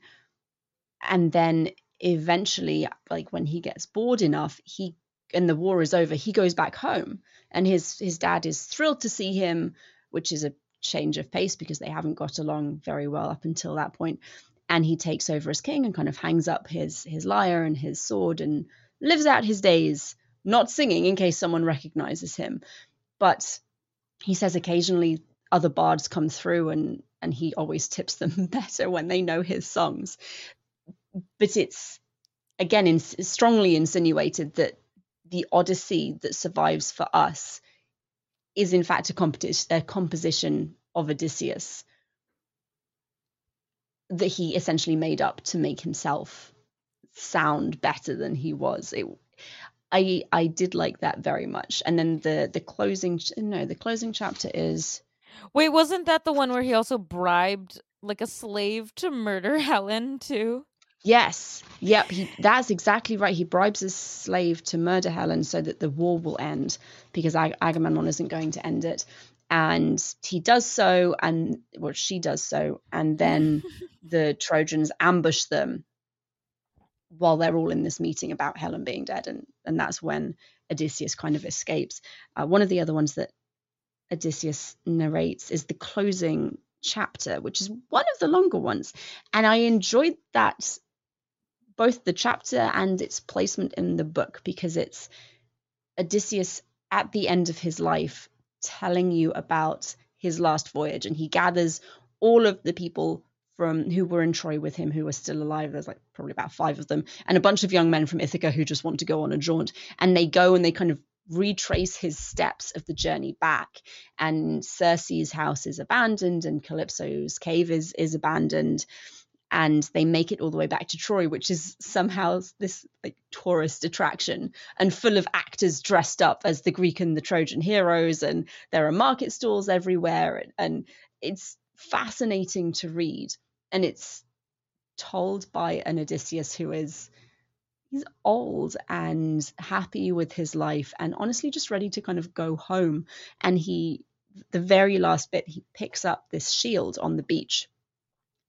and then eventually like when he gets bored enough he and the war is over he goes back home and his his dad is thrilled to see him which is a change of pace because they haven't got along very well up until that point. And he takes over as king and kind of hangs up his his lyre and his sword and lives out his days not singing in case someone recognizes him. But he says occasionally other bards come through and and he always tips them better when they know his songs. But it's again in, strongly insinuated that the Odyssey that survives for us is in fact a, competi- a composition of Odysseus that he essentially made up to make himself sound better than he was. It, I I did like that very much. And then the the closing no, the closing chapter is Wait, wasn't that the one where he also bribed like a slave to murder Helen too? Yes. Yep. He, that's exactly right. He bribes a slave to murder Helen so that the war will end because Ag- Agamemnon isn't going to end it. And he does so, and well, she does so, and then the Trojans ambush them while they're all in this meeting about Helen being dead, and and that's when Odysseus kind of escapes. Uh, one of the other ones that Odysseus narrates is the closing chapter, which is one of the longer ones, and I enjoyed that both the chapter and its placement in the book because it's Odysseus at the end of his life telling you about his last voyage and he gathers all of the people from who were in Troy with him who are still alive. There's like probably about five of them, and a bunch of young men from Ithaca who just want to go on a jaunt. And they go and they kind of retrace his steps of the journey back. And Circe's house is abandoned, and Calypso's cave is is abandoned. And they make it all the way back to Troy, which is somehow this like tourist attraction and full of actors dressed up as the Greek and the Trojan heroes, and there are market stalls everywhere, and, and it's fascinating to read, and it's told by an Odysseus who is he's old and happy with his life and honestly just ready to kind of go home and he the very last bit he picks up this shield on the beach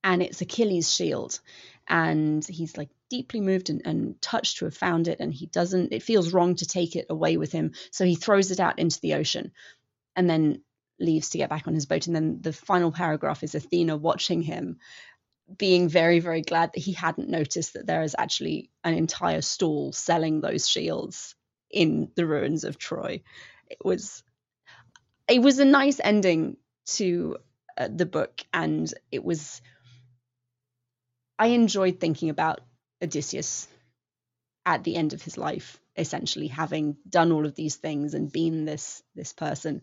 and it's Achilles' shield. And he's like deeply moved and, and, touched to have found it. And he doesn't, it feels wrong to take it away with him. So he throws it out into the ocean and then leaves to get back on his boat. And then the final paragraph is Athena watching him, being very, very glad that he hadn't noticed that there is actually an entire stall selling those shields in the ruins of Troy. It was, it was a nice ending to uh, the book. And it was, I enjoyed thinking about Odysseus at the end of his life, essentially having done all of these things and been this this person,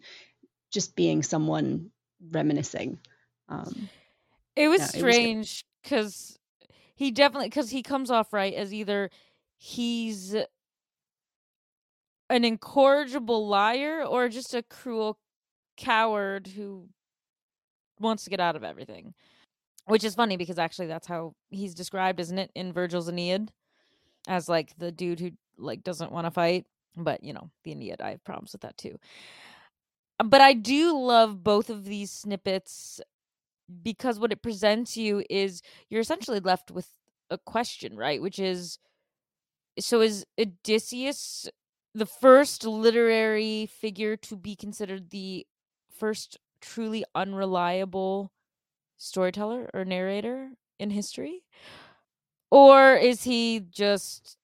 just being someone reminiscing. Um, it was strange because he definitely because he comes off right as either he's an incorrigible liar or just a cruel coward who wants to get out of everything. Which is funny because actually that's how he's described, isn't it, in Virgil's Aeneid? As like the dude who like doesn't want to fight. But you know, the Aeneid, I have problems with that too. But I do love both of these snippets because what it presents you is you're essentially left with a question, right? Which is so is Odysseus the first literary figure to be considered the first truly unreliable storyteller or narrator in history? Or is he just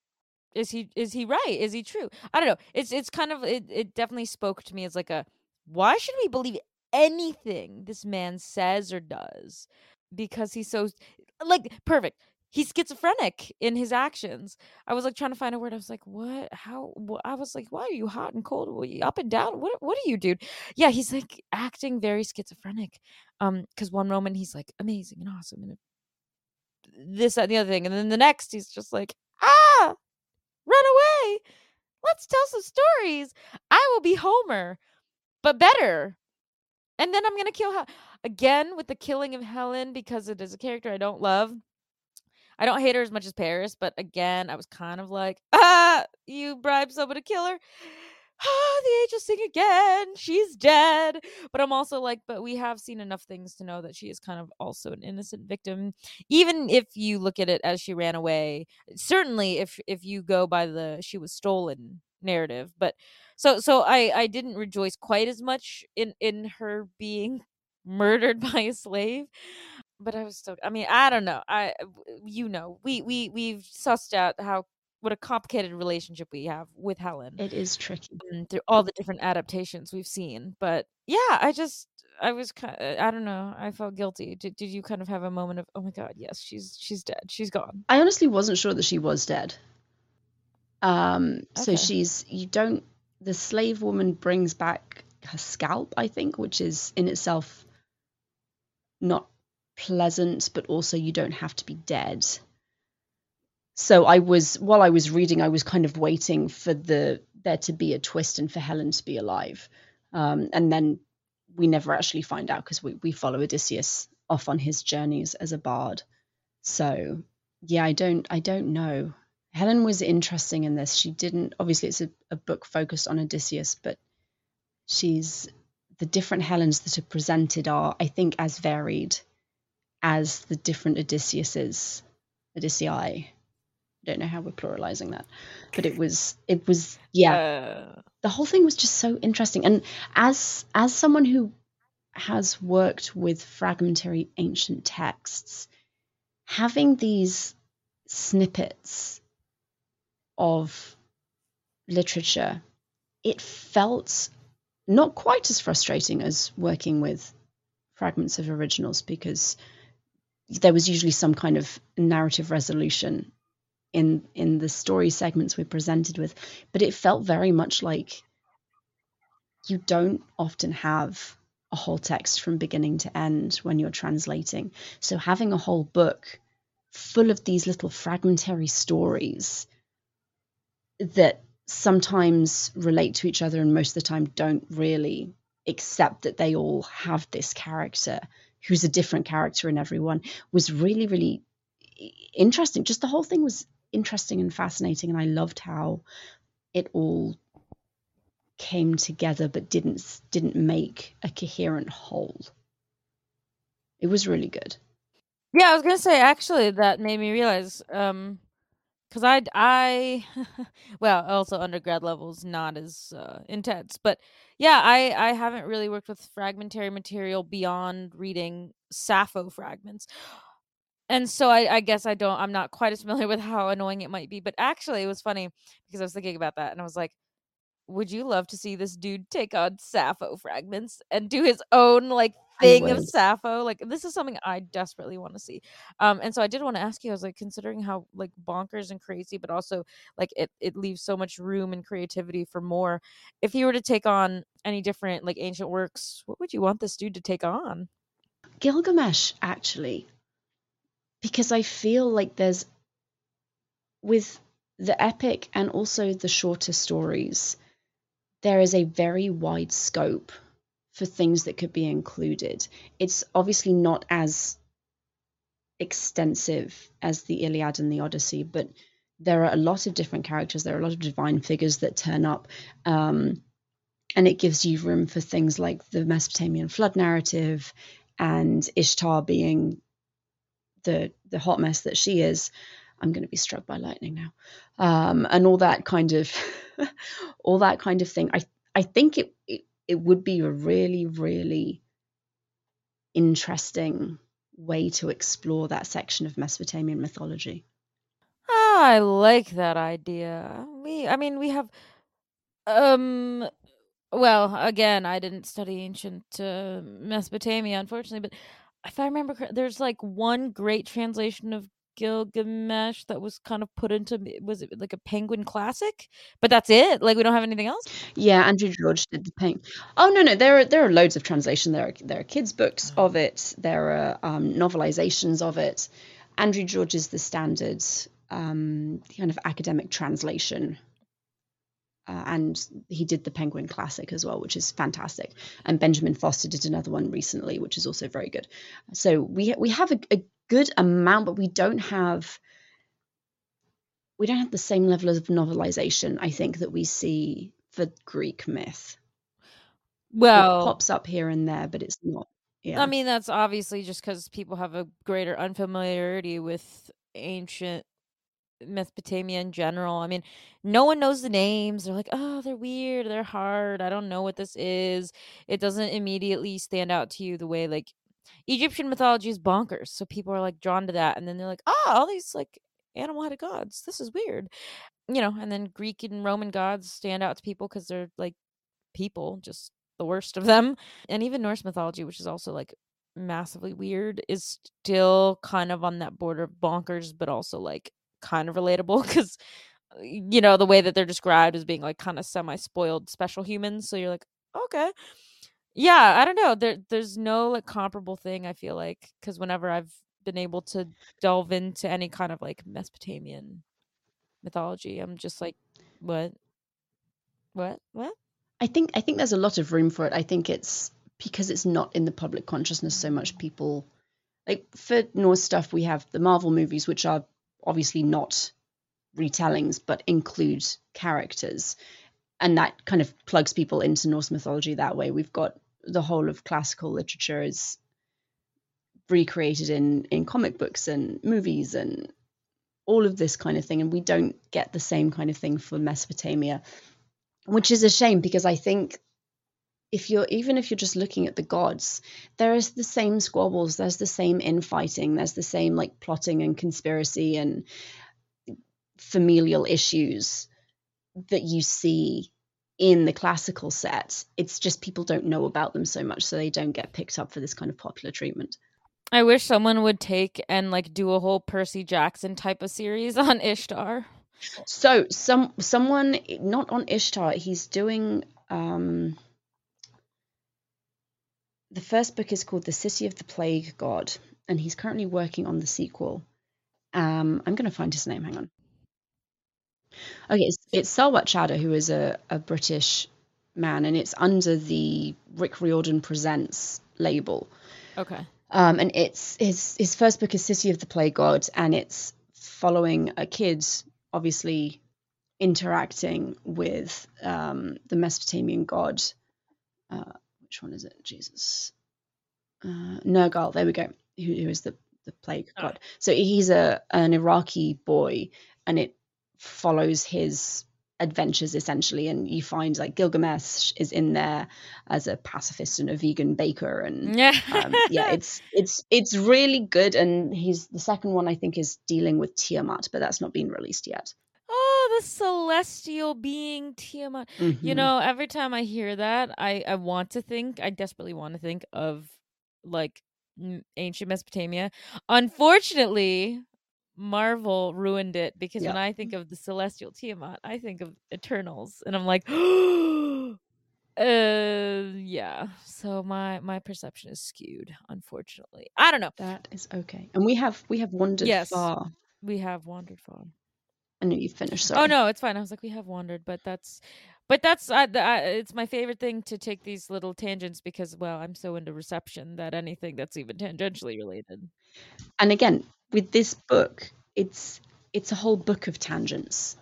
is he is he right? Is he true? I don't know. It's it's kind of it, it definitely spoke to me as like a why should we believe anything this man says or does? Because he's so like perfect he's schizophrenic in his actions. I was like trying to find a word. I was like, what? How? I was like, why are you hot and cold? Up and down? What? What are you, dude? Yeah, he's like acting very schizophrenic. Um, because one moment he's like amazing and awesome and this and the other thing, and then the next he's just like, ah, run away. Let's tell some stories. I will be Homer, but better. And then I'm gonna kill Hel- again with the killing of Helen because it is a character I don't love I don't hate her as much as Paris, but again, I was kind of like, ah, you bribed someone to kill her. Ah, the angels sing again. She's dead. But I'm also like, but we have seen enough things to know that she is kind of also an innocent victim. Even if you look at it as she ran away, certainly if if you go by the she was stolen narrative. But so so I I didn't rejoice quite as much in in her being murdered by a slave but I was still. I mean, I don't know. I, you know, we we we've sussed out how what a complicated relationship we have with Helen. It is tricky through all the different adaptations we've seen. But yeah, I just I was kind. Of, uh, I don't know. I felt guilty. Did Did you kind of have a moment of oh my god, yes, she's she's dead. She's gone. I honestly wasn't sure that she was dead. Um. So she's you don't. The slave woman brings back her scalp, I think, which is in itself not pleasant, but also you don't have to be dead. So I was while I was reading, I was kind of waiting for the there to be a twist and for Helen to be alive. Um, and then we never actually find out because we, we follow Odysseus off on his journeys as a bard. So yeah, I don't I don't know. Helen was interesting in this. She didn't obviously it's a, a book focused on Odysseus, but she's the different Helens that are presented are, I think, as varied as the different Odysseus's, Odyssei. I don't know how we're pluralizing that, but it was it was yeah. Uh... The whole thing was just so interesting, and as as someone who has worked with fragmentary ancient texts, having these snippets of literature, it felt not quite as frustrating as working with fragments of originals because there was usually some kind of narrative resolution in in the story segments we're presented with. But it felt very much like you don't often have a whole text from beginning to end when you're translating. So having a whole book full of these little fragmentary stories that sometimes relate to each other and most of the time don't really accept that they all have this character who's a different character in everyone, was really, really interesting. Just the whole thing was interesting and fascinating, and I loved how it all came together but didn't didn't make a coherent whole. It was really good. Yeah, I was gonna say actually that made me realize um because I I well also undergrad levels not as uh, intense, but yeah, I I haven't really worked with fragmentary material beyond reading Sappho fragments. And so I, I guess I don't I'm not quite as familiar with how annoying it might be. But actually it was funny because I was thinking about that and I was like, would you love to see this dude take on Sappho fragments and do his own like thing of Sappho? Like this is something I desperately want to see. Um, and so I did want to ask you. I was like, considering how like bonkers and crazy, but also like it it leaves so much room and creativity for more. If you were to take on any different like ancient works, what would you want this dude to take on? Gilgamesh, actually, because I feel like there's with the epic and also the shorter stories there is a very wide scope for things that could be included. It's obviously not as extensive as the Iliad and the Odyssey, but there are a lot of different characters. There are a lot of divine figures that turn up. Um, and it gives you room for things like the Mesopotamian flood narrative and Ishtar being the the hot mess that she is, I'm going to be struck by lightning now, um, and all that kind of all that kind of thing. I I think it, it it would be a really really interesting way to explore that section of Mesopotamian mythology. I like that idea. We, I mean, we have, um, well, again, I didn't study ancient uh, Mesopotamia, unfortunately, but if I remember, there's like one great translation of Gilgamesh that was kind of put into was it like a Penguin Classic? But that's it. Like we don't have anything else. Yeah, Andrew George did the Penguin. Oh no, no, there are there are loads of translation. There are there are kids books mm. of it. There are um, novelizations of it. Andrew George is the standard um, kind of academic translation. Uh, and he did the Penguin Classic as well, which is fantastic. And Benjamin Foster did another one recently, which is also very good. So we we have a, a good amount, but we don't have we don't have the same level of novelization. I think that we see for Greek myth. Well, it pops up here and there, but it's not. Yeah. I mean, that's obviously just because people have a greater unfamiliarity with ancient Mesopotamia in general. I mean, no one knows the names. They're like, oh, they're weird. They're hard. I don't know what this is. It doesn't immediately stand out to you the way like Egyptian mythology is bonkers. So people are like drawn to that. And then they're like, oh, all these like animal headed gods. This is weird. You know, and then Greek and Roman gods stand out to people because they're like people, just the worst of them. And even Norse mythology, which is also like massively weird, is still kind of on that border of bonkers, but also like kind of relatable because uh, you know the way that they're described as being like kind of semi spoiled special humans so you're like okay yeah i don't know there there's no like comparable thing i feel like because whenever i've been able to delve into any kind of like mesopotamian mythology i'm just like what what what i think i think there's a lot of room for it i think it's because it's not in the public consciousness so much people like for norse stuff we have the marvel movies which are obviously not retellings, but include characters. And that kind of plugs people into Norse mythology that way. We've got the whole of classical literature is recreated in in comic books and movies and all of this kind of thing and we don't get the same kind of thing for Mesopotamia which is a shame because I think if you're even if you're just looking at the gods there is the same squabbles there's the same infighting there's the same like plotting and conspiracy and familial issues that you see in the classical set it's just people don't know about them so much so they don't get picked up for this kind of popular treatment i wish someone would take and like do a whole percy jackson type of series on ishtar so some someone not on ishtar he's doing um the first book is called The City of the Plague God, and he's currently working on the sequel. Um, I'm going to find his name. Hang on. Okay, it's, it's Sarwat Chadda, who is a, a British man, and it's under the Rick Riordan Presents label. Okay. Um, and it's his his first book is City of the Plague God, and it's following a kid, obviously interacting with um, the Mesopotamian god uh, which one is it? Jesus. Uh, Nergal, there we go, who, who is the, the plague oh. god. So he's a an Iraqi boy, and it follows his adventures essentially and you find like Gilgamesh is in there as a pacifist and a vegan baker and yeah um, yeah it's it's it's really good and he's the second one I think is dealing with Tiamat but that's not been released yet oh, the celestial being Tiamat. Mm-hmm. You know, every time I hear that, I I want to think, I desperately want to think of like ancient Mesopotamia. Unfortunately, Marvel ruined it because when I think of the celestial Tiamat, I think of Eternals, and I'm like, uh, yeah. So my my perception is skewed. Unfortunately, I don't know. That is okay, and we have we have wandered yes, far. We have wandered far. I knew you finished. Oh, sorry. Oh no, it's fine. I was like, we have wandered, but that's, but that's, uh, uh, it's my favorite thing to take these little tangents because, well, I'm so into reception that anything that's even tangentially related. And again, with this book, it's it's a whole book of tangents.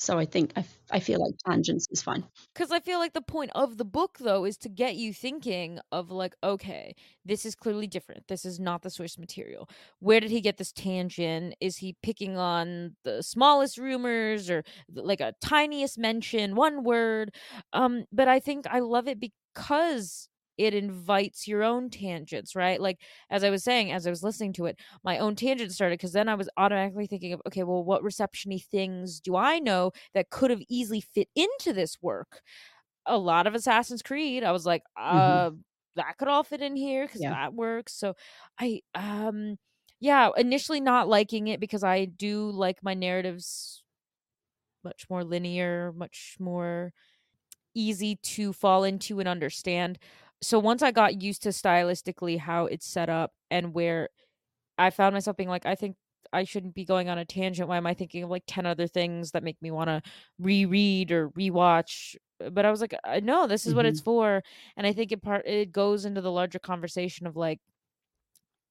So I think I, feel like tangents is fine. Because I feel like the point of the book, though, is to get you thinking of, like, okay, this is clearly different. This is not the source material. Where did he get this tangent? Is he picking on the smallest rumors or like a tiniest mention, one word? Um, but I think I love it because it invites your own tangents, right? Like as I was saying, as I was listening to it, my own tangent started because then I was automatically thinking of, okay, well, what receptiony things do I know that could have easily fit into this work? A lot of Assassin's Creed. I was like, uh, mm-hmm. that could all fit in here because yeah. that works. So I um yeah, initially not liking it because I do like my narratives much more linear, much more easy to fall into and understand so once I got used to stylistically how it's set up and where I found myself being like, I think I shouldn't be going on a tangent. Why am I thinking of like 10 other things that make me want to reread or rewatch? But I was like, no, this is mm-hmm. what it's mm-hmm. for. And I think it part it goes into the larger conversation of like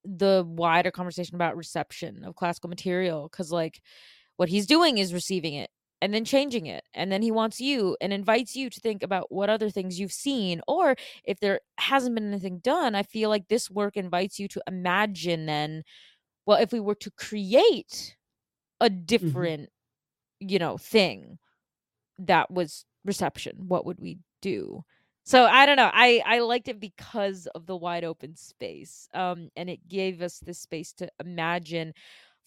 the wider conversation about reception of classical material. Cause like what he's doing is receiving it and then changing it. And then he wants you and invites you to think about what other things you've seen. Or if there hasn't been anything done, I feel like this work invites you to imagine then, well, if we were to create a mm-hmm. different, mm-hmm. you know, thing that was reception, what would we do? So I don't know. I I liked it because of the wide open space. Um and it gave us this space to imagine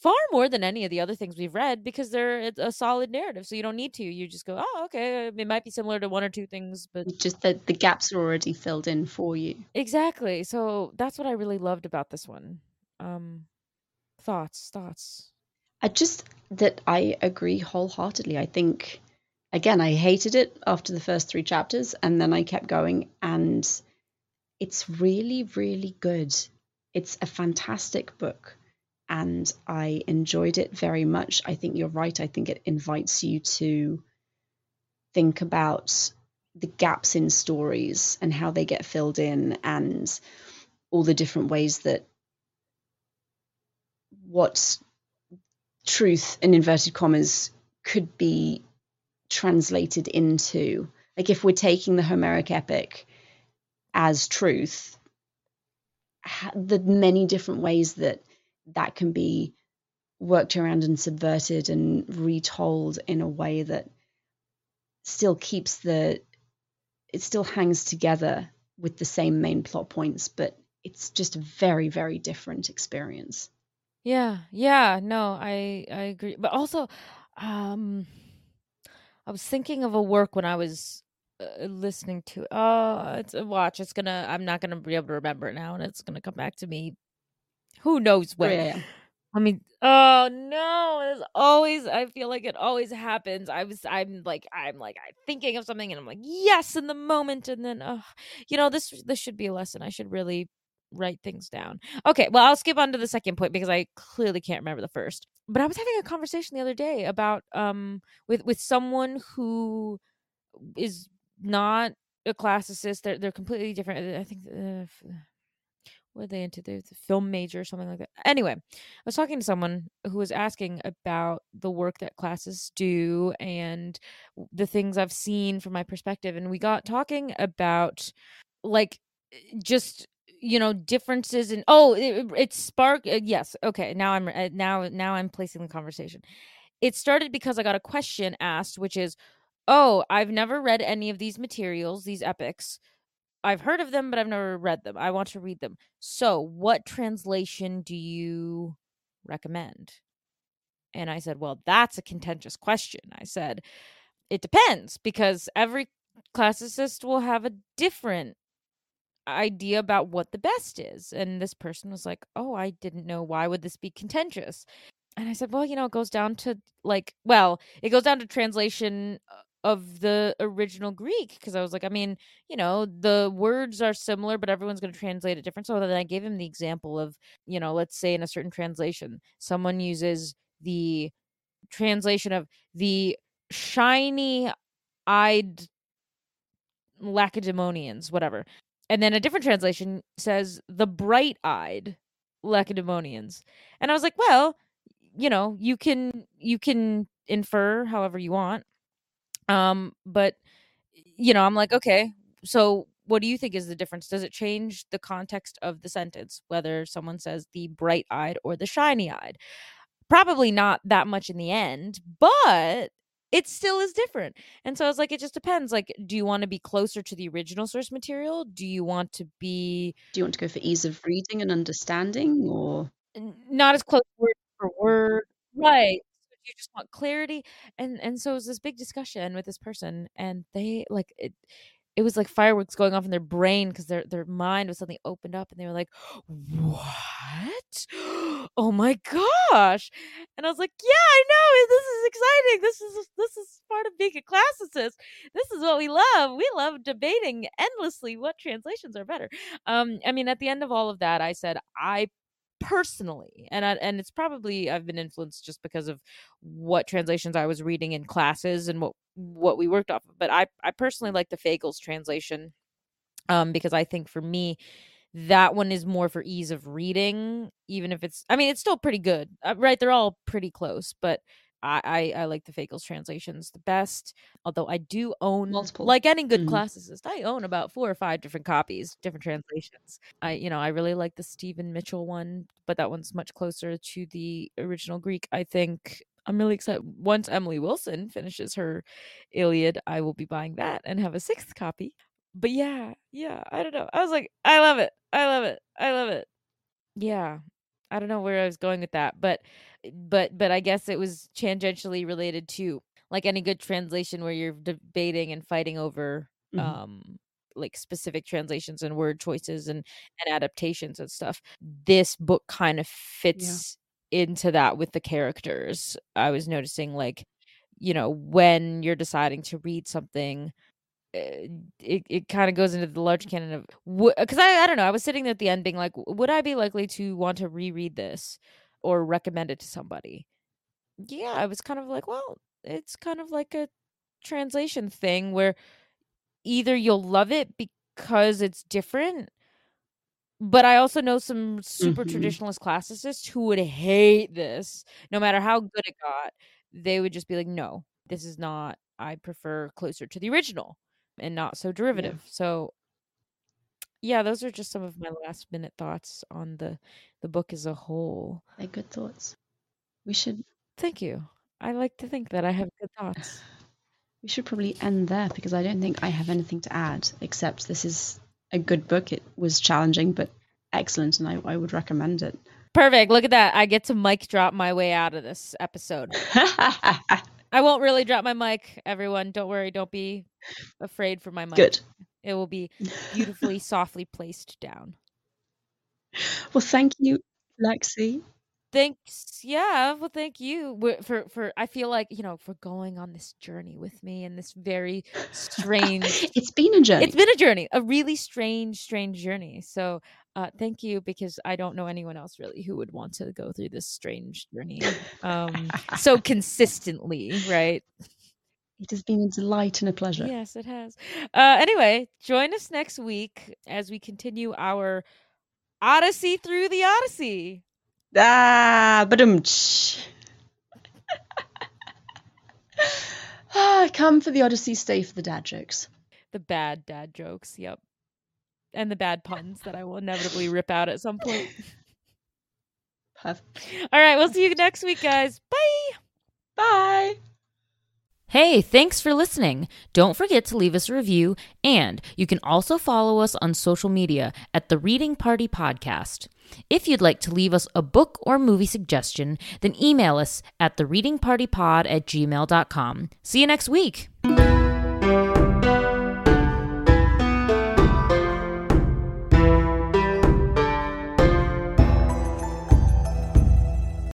far more than any of the other things we've read because they're a solid narrative so you don't need to you just go oh okay it might be similar to one or two things but just that the gaps are already filled in for you. Exactly so that's what i really loved about this one um thoughts thoughts. I just that i agree wholeheartedly i think again i hated it after the first three chapters and then i kept going and it's really really good. It's a fantastic book and I enjoyed it very much. I think you're right. I think it invites you to think about the gaps in stories and how they get filled in and all the different ways that what truth in inverted commas could be translated into like if we're taking the homeric epic as truth the many different ways that that can be worked around and subverted and retold in a way that still keeps the it still hangs together with the same main plot points but it's just a very very different experience. Yeah yeah no i i agree. But also um i was thinking of a work when i was uh, listening to oh it's a watch it's gonna i'm not gonna be able to remember it now and it's gonna come back to me who knows when? Yeah. I mean, oh no, it's always I feel like it always happens. I was I'm like I'm like I'm thinking of something and I'm like, yes, in the moment, and then oh you know, this this should be a lesson. I should really write things down. Okay, well I'll skip on to the second point because I clearly can't remember the first. But I was having a conversation the other day about um with with someone who is not a classicist. They're they're completely different. I think uh, what are they into? The film major or something like that. Anyway, I was talking to someone who was asking about the work that classes do and the things I've seen from my perspective. And we got talking about like just you know differences in oh it, it sparked uh, yes okay now i'm uh, now now i'm placing the conversation it started because i got a question asked which is oh i've never read any of these materials these epics I've heard of them, but I've never read them. I want to read them. So, what translation do you recommend? And I said, Well, that's a contentious question. I said, It depends because every classicist will have a different idea about what the best is. And this person was like, Oh, I didn't know. Why would this be contentious? And I said, Well, you know, it goes down to like, well, it goes down to translation uh, of the original Greek because I was like, I mean, you know, the words are similar, but everyone's going to translate it different. So then I gave him the example of, you know, let's say in a certain translation, someone uses the translation of the shiny eyed Lacedaemonians, whatever. And then a different translation says the bright eyed Lacedaemonians. And I was like, well, you know, you can you can infer however you want Um, but you know, I'm like, okay, so what do you think is the difference? Does it change the context of the sentence, whether someone says the bright eyed or the shiny eyed? Probably not that much in the end, but it still is different. And so I was like, it just depends. Like, do you want to be closer to the original source material? Do you want to be. Do you want to go for ease of reading and understanding or? Not as close word for word. Right. Just want clarity. And and so it was this big discussion with this person, and they like it it was like fireworks going off in their brain because their their mind was suddenly opened up and they were like, "What? Oh my gosh!" And I was like, "Yeah, I know. This is exciting. This is this is part of being a classicist. This is what we love. We love debating endlessly what translations are better." Um, I mean, at the end of all of that, I said, "I personally and I, and it's probably I've been influenced just because of what translations I was reading in classes and what what we worked off of but I I personally like the Fagles translation um because I think for me that one is more for ease of reading even if it's I mean it's still pretty good uh, right they're all pretty close but I, I, I like the Fagles translations the best. Although I do own Multiple. like any good Mhm. classicist, I own about four or five different copies, different translations. I you know, I really like the Stephen Mitchell one, but that one's much closer to the original Greek, I think. I'm really excited. Once Emily Wilson finishes her Iliad, I will be buying that and have a sixth copy. But yeah, yeah, I don't know. I was like, I love it. I love it. I love it. Yeah. I don't know where I was going with that, but but but I guess it was tangentially related to like any good translation where you're debating and fighting over Mhm. um like specific translations and word choices and and adaptations and stuff. This book kind of fits into that with the characters. I was noticing like you know when you're deciding to read something it, it kind of goes into the large canon of because I I don't know I was sitting there at the end being like would I be likely to want to reread this or recommend it to somebody yeah I was kind of like well it's kind of like a translation thing where either you'll love it because it's different but I also know some super Mhm. traditionalist classicists who would hate this no matter how good it got they would just be like no this is not I prefer closer to the original and not so derivative. So yeah, those are just some of my last minute thoughts on the the book as a whole. They're good thoughts. We should Thank you. I like to think that I have good thoughts. we should probably end there because I don't think I have anything to add except this is a good book. It was challenging but excellent and I, I would recommend it. Perfect. Look at that. I get to mic drop my way out of this episode. I won't really drop my mic, everyone. Don't worry. Don't be afraid for my mic. good. It will be beautifully, softly placed down. Well, thank you, Lexi. Thanks. Yeah. Well, thank you for for. I feel like you know for going on this journey with me and this very strange. it's been a journey. it's been a journey, a really strange, strange journey. So, uh, thank you because I don't know anyone else really who would want to go through this strange journey um, so consistently, right? It has been a delight and a pleasure. Yes, it has. Uh, anyway, join us next week as we continue our Odyssey through the Odyssey. Ah, um. ah, come for the Odyssey, stay for the dad jokes. The bad dad jokes, yep. And the bad puns that I will inevitably rip out at some point. Perfect. All right, we'll see you next week, guys. Bye. Bye. Hey, thanks for listening. Don't forget to leave us a review, and you can also follow us on social media at the Reading Party Podcast. If you'd like to leave us a book or movie suggestion, then email us at the readingpartypod at gmail.com. See you next week.